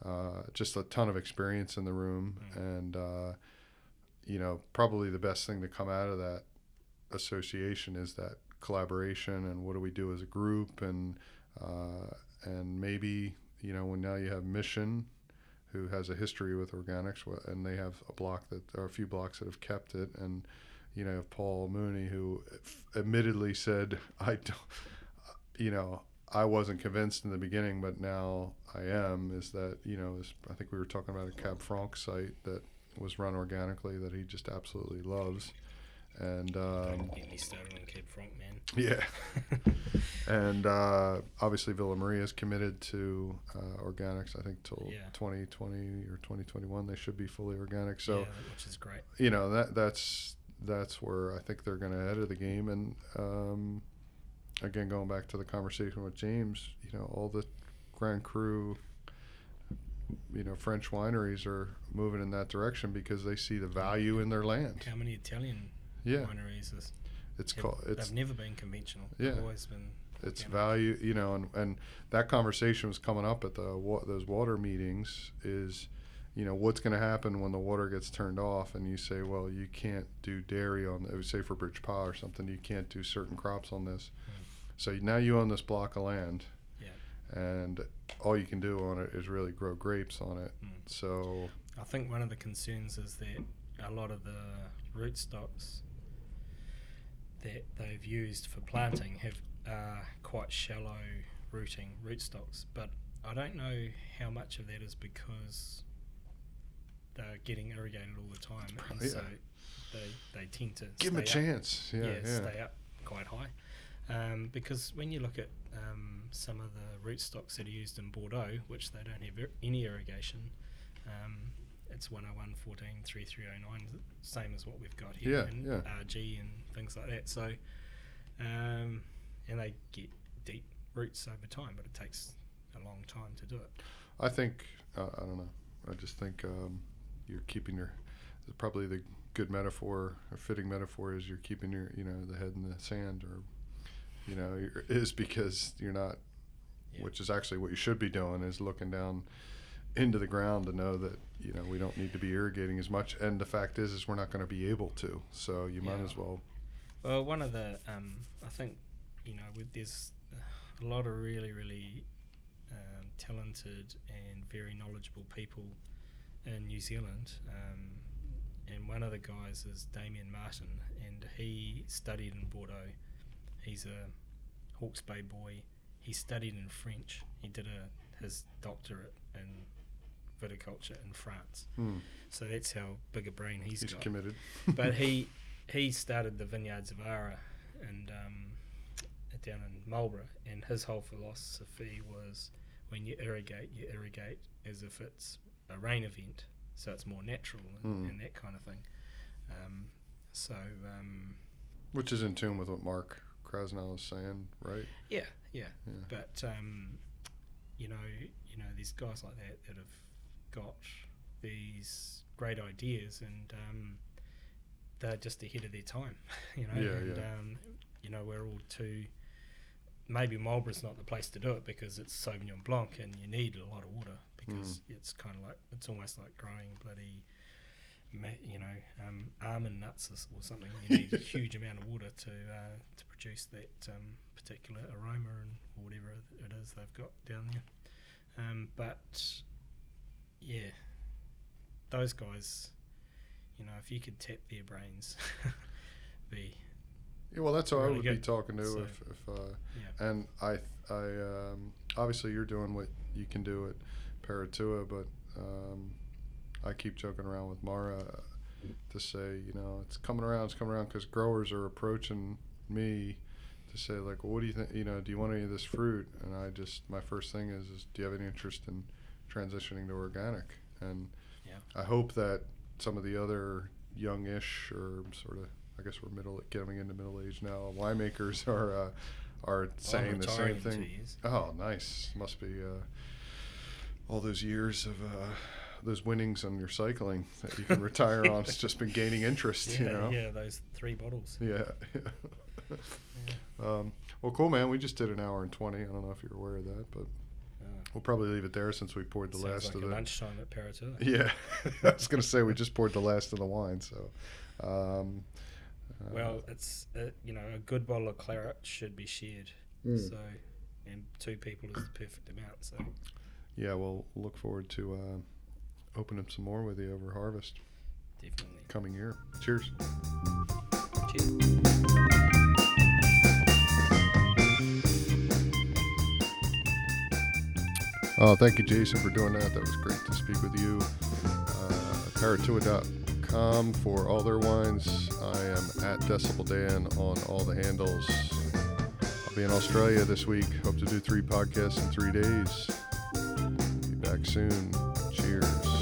[SPEAKER 1] uh, just a ton of experience in the room.
[SPEAKER 2] Mm.
[SPEAKER 1] And, uh, you know, probably the best thing to come out of that association is that collaboration and what do we do as a group and, uh, and maybe, you know, when now you have Mission, who has a history with organics, and they have a block that, or a few blocks that have kept it, and you know Paul Mooney, who admittedly said, "I don't," you know, I wasn't convinced in the beginning, but now I am. Is that you know, this, I think we were talking about a Cab Franc site that was run organically that he just absolutely loves, and um,
[SPEAKER 2] get me started on man.
[SPEAKER 1] yeah. and uh, obviously Villa Maria is committed to uh, organics. I think till
[SPEAKER 2] Yeah.
[SPEAKER 1] 2020 or 2021 they should be fully organic. So
[SPEAKER 2] yeah, which is great.
[SPEAKER 1] you know that that's that's where I think they're going to head of the game. And um, again, going back to the conversation with James, you know, all the Grand Cru, you know, French wineries are moving in that direction because they see the value in their land.
[SPEAKER 2] How many Italian
[SPEAKER 1] Yeah,
[SPEAKER 2] wineries is?
[SPEAKER 1] it's called it's
[SPEAKER 2] They've never been conventional.
[SPEAKER 1] Yeah.
[SPEAKER 2] They've always been.
[SPEAKER 1] it's value you know and, and that conversation was coming up at the wa- those water meetings is you know what's going to happen when the water gets turned off and you say well you can't do dairy on say for bridge pa or something you can't do certain crops on this so now you own this block of land
[SPEAKER 2] Yeah.
[SPEAKER 1] and all you can do on it is really grow grapes on it
[SPEAKER 2] Mm.
[SPEAKER 1] so
[SPEAKER 2] I think one of the concerns is that a lot of the rootstocks that they've used for planting have uh, quite shallow rooting rootstocks, but I don't know how much of that is because they're getting irrigated all the time, and
[SPEAKER 1] Yeah.
[SPEAKER 2] so they they tend to
[SPEAKER 1] give them a
[SPEAKER 2] up-
[SPEAKER 1] chance yeah yeah,
[SPEAKER 2] stay up quite high. Um, because when you look at um, some of the rootstocks that are used in Bordeaux, which they don't have any irrigation, um, it's 101, 14, 3309, same as what we've got here
[SPEAKER 1] Yeah,
[SPEAKER 2] in
[SPEAKER 1] yeah.
[SPEAKER 2] RG and things like that. So, um, and they get deep roots over time, but it takes a long time to do it.
[SPEAKER 1] I think uh, I don't know. I just think um, you're keeping your probably the good metaphor or fitting metaphor is you're keeping your you know the head in the sand or you know is because you're not,
[SPEAKER 2] Yeah.
[SPEAKER 1] which is actually what you should be doing is looking down into the ground to know that you know we don't need to be irrigating as much and the fact is is we're not going to be able to so you might
[SPEAKER 2] Yeah.
[SPEAKER 1] as well
[SPEAKER 2] Well, one of the, um, I think, you know, with there's a lot of really, really um, talented and very knowledgeable people in New Zealand. Um, and one of the guys is Damien Martin, and he studied in Bordeaux. He's a Hawke's Bay boy. He studied in French. He did a his doctorate in viticulture in France.
[SPEAKER 1] Hmm.
[SPEAKER 2] So that's how big a brain he's
[SPEAKER 1] he's
[SPEAKER 2] got
[SPEAKER 1] committed
[SPEAKER 2] but he he started the vineyards of Ara and um, down in Marlborough, and his whole philosophy was when you irrigate, you irrigate as if it's a rain event, so it's more natural and,
[SPEAKER 1] Mm.
[SPEAKER 2] and that kind of thing. Um, so um,
[SPEAKER 1] which is in tune with what Mark Krasnow is saying right
[SPEAKER 2] yeah, yeah,
[SPEAKER 1] yeah
[SPEAKER 2] but um, you know, you know, these guys like that that have got these great ideas and um, they're just ahead of their time, you know.
[SPEAKER 1] Yeah,
[SPEAKER 2] and,
[SPEAKER 1] yeah.
[SPEAKER 2] Um, you know, we're all too. Maybe Marlborough's not the place to do it because it's Sauvignon Blanc and you need a lot of water because it's kind of like it's almost like growing bloody, you know, um, almond nuts or, something. You need a huge amount of water to uh, to produce that um, particular aroma and whatever it is they've got down there. Um, but yeah, those guys, you know, if you could tap their brains, be
[SPEAKER 1] Yeah, well, that's who I
[SPEAKER 2] Really
[SPEAKER 1] would be talking to
[SPEAKER 2] So,
[SPEAKER 1] if, if uh,
[SPEAKER 2] yeah.
[SPEAKER 1] and I, I, um, obviously you're doing what you can do at Paritua, but um, I keep joking around with Mara to say, you know, it's coming around, it's coming around because growers are approaching me to say like, well, what do you think? You know, do you want any of this fruit? And I just, my first thing is, is do you have any interest in transitioning to organic? And
[SPEAKER 2] Yeah.
[SPEAKER 1] I hope that some of the other youngish or sort of I guess we're middle getting into middle age now. Winemakers are uh, are saying the same thing. Oh, nice! Must be uh, all those years of uh, those winnings on your cycling that you can retire on. It's just been gaining interest,
[SPEAKER 2] yeah,
[SPEAKER 1] you know.
[SPEAKER 2] yeah, those three bottles.
[SPEAKER 1] Yeah. um, well, cool, man. We just did an hour and twenty. I don't know if you're aware of that, but we'll probably leave it there since we poured the
[SPEAKER 2] sounds
[SPEAKER 1] last
[SPEAKER 2] like
[SPEAKER 1] of
[SPEAKER 2] a
[SPEAKER 1] the.
[SPEAKER 2] lunchtime at Paritua.
[SPEAKER 1] Yeah, I was gonna say we just poured the last of the wine, so. Um, uh,
[SPEAKER 2] Well, it's uh, you know a good bottle of claret should be shared.
[SPEAKER 1] Mm.
[SPEAKER 2] So, and two people is the perfect amount. So
[SPEAKER 1] yeah, we'll look forward to uh, opening some more with you over harvest
[SPEAKER 2] definitely.
[SPEAKER 1] coming year. Cheers.
[SPEAKER 2] Cheers.
[SPEAKER 1] Oh, thank you, Jason, for doing that. That was great to speak with you. Uh, Paritua.com for all their wines. I am at Decibel Dan on all the handles. I'll be in Australia this week. Hope to do three podcasts in three days. Be back soon. Cheers.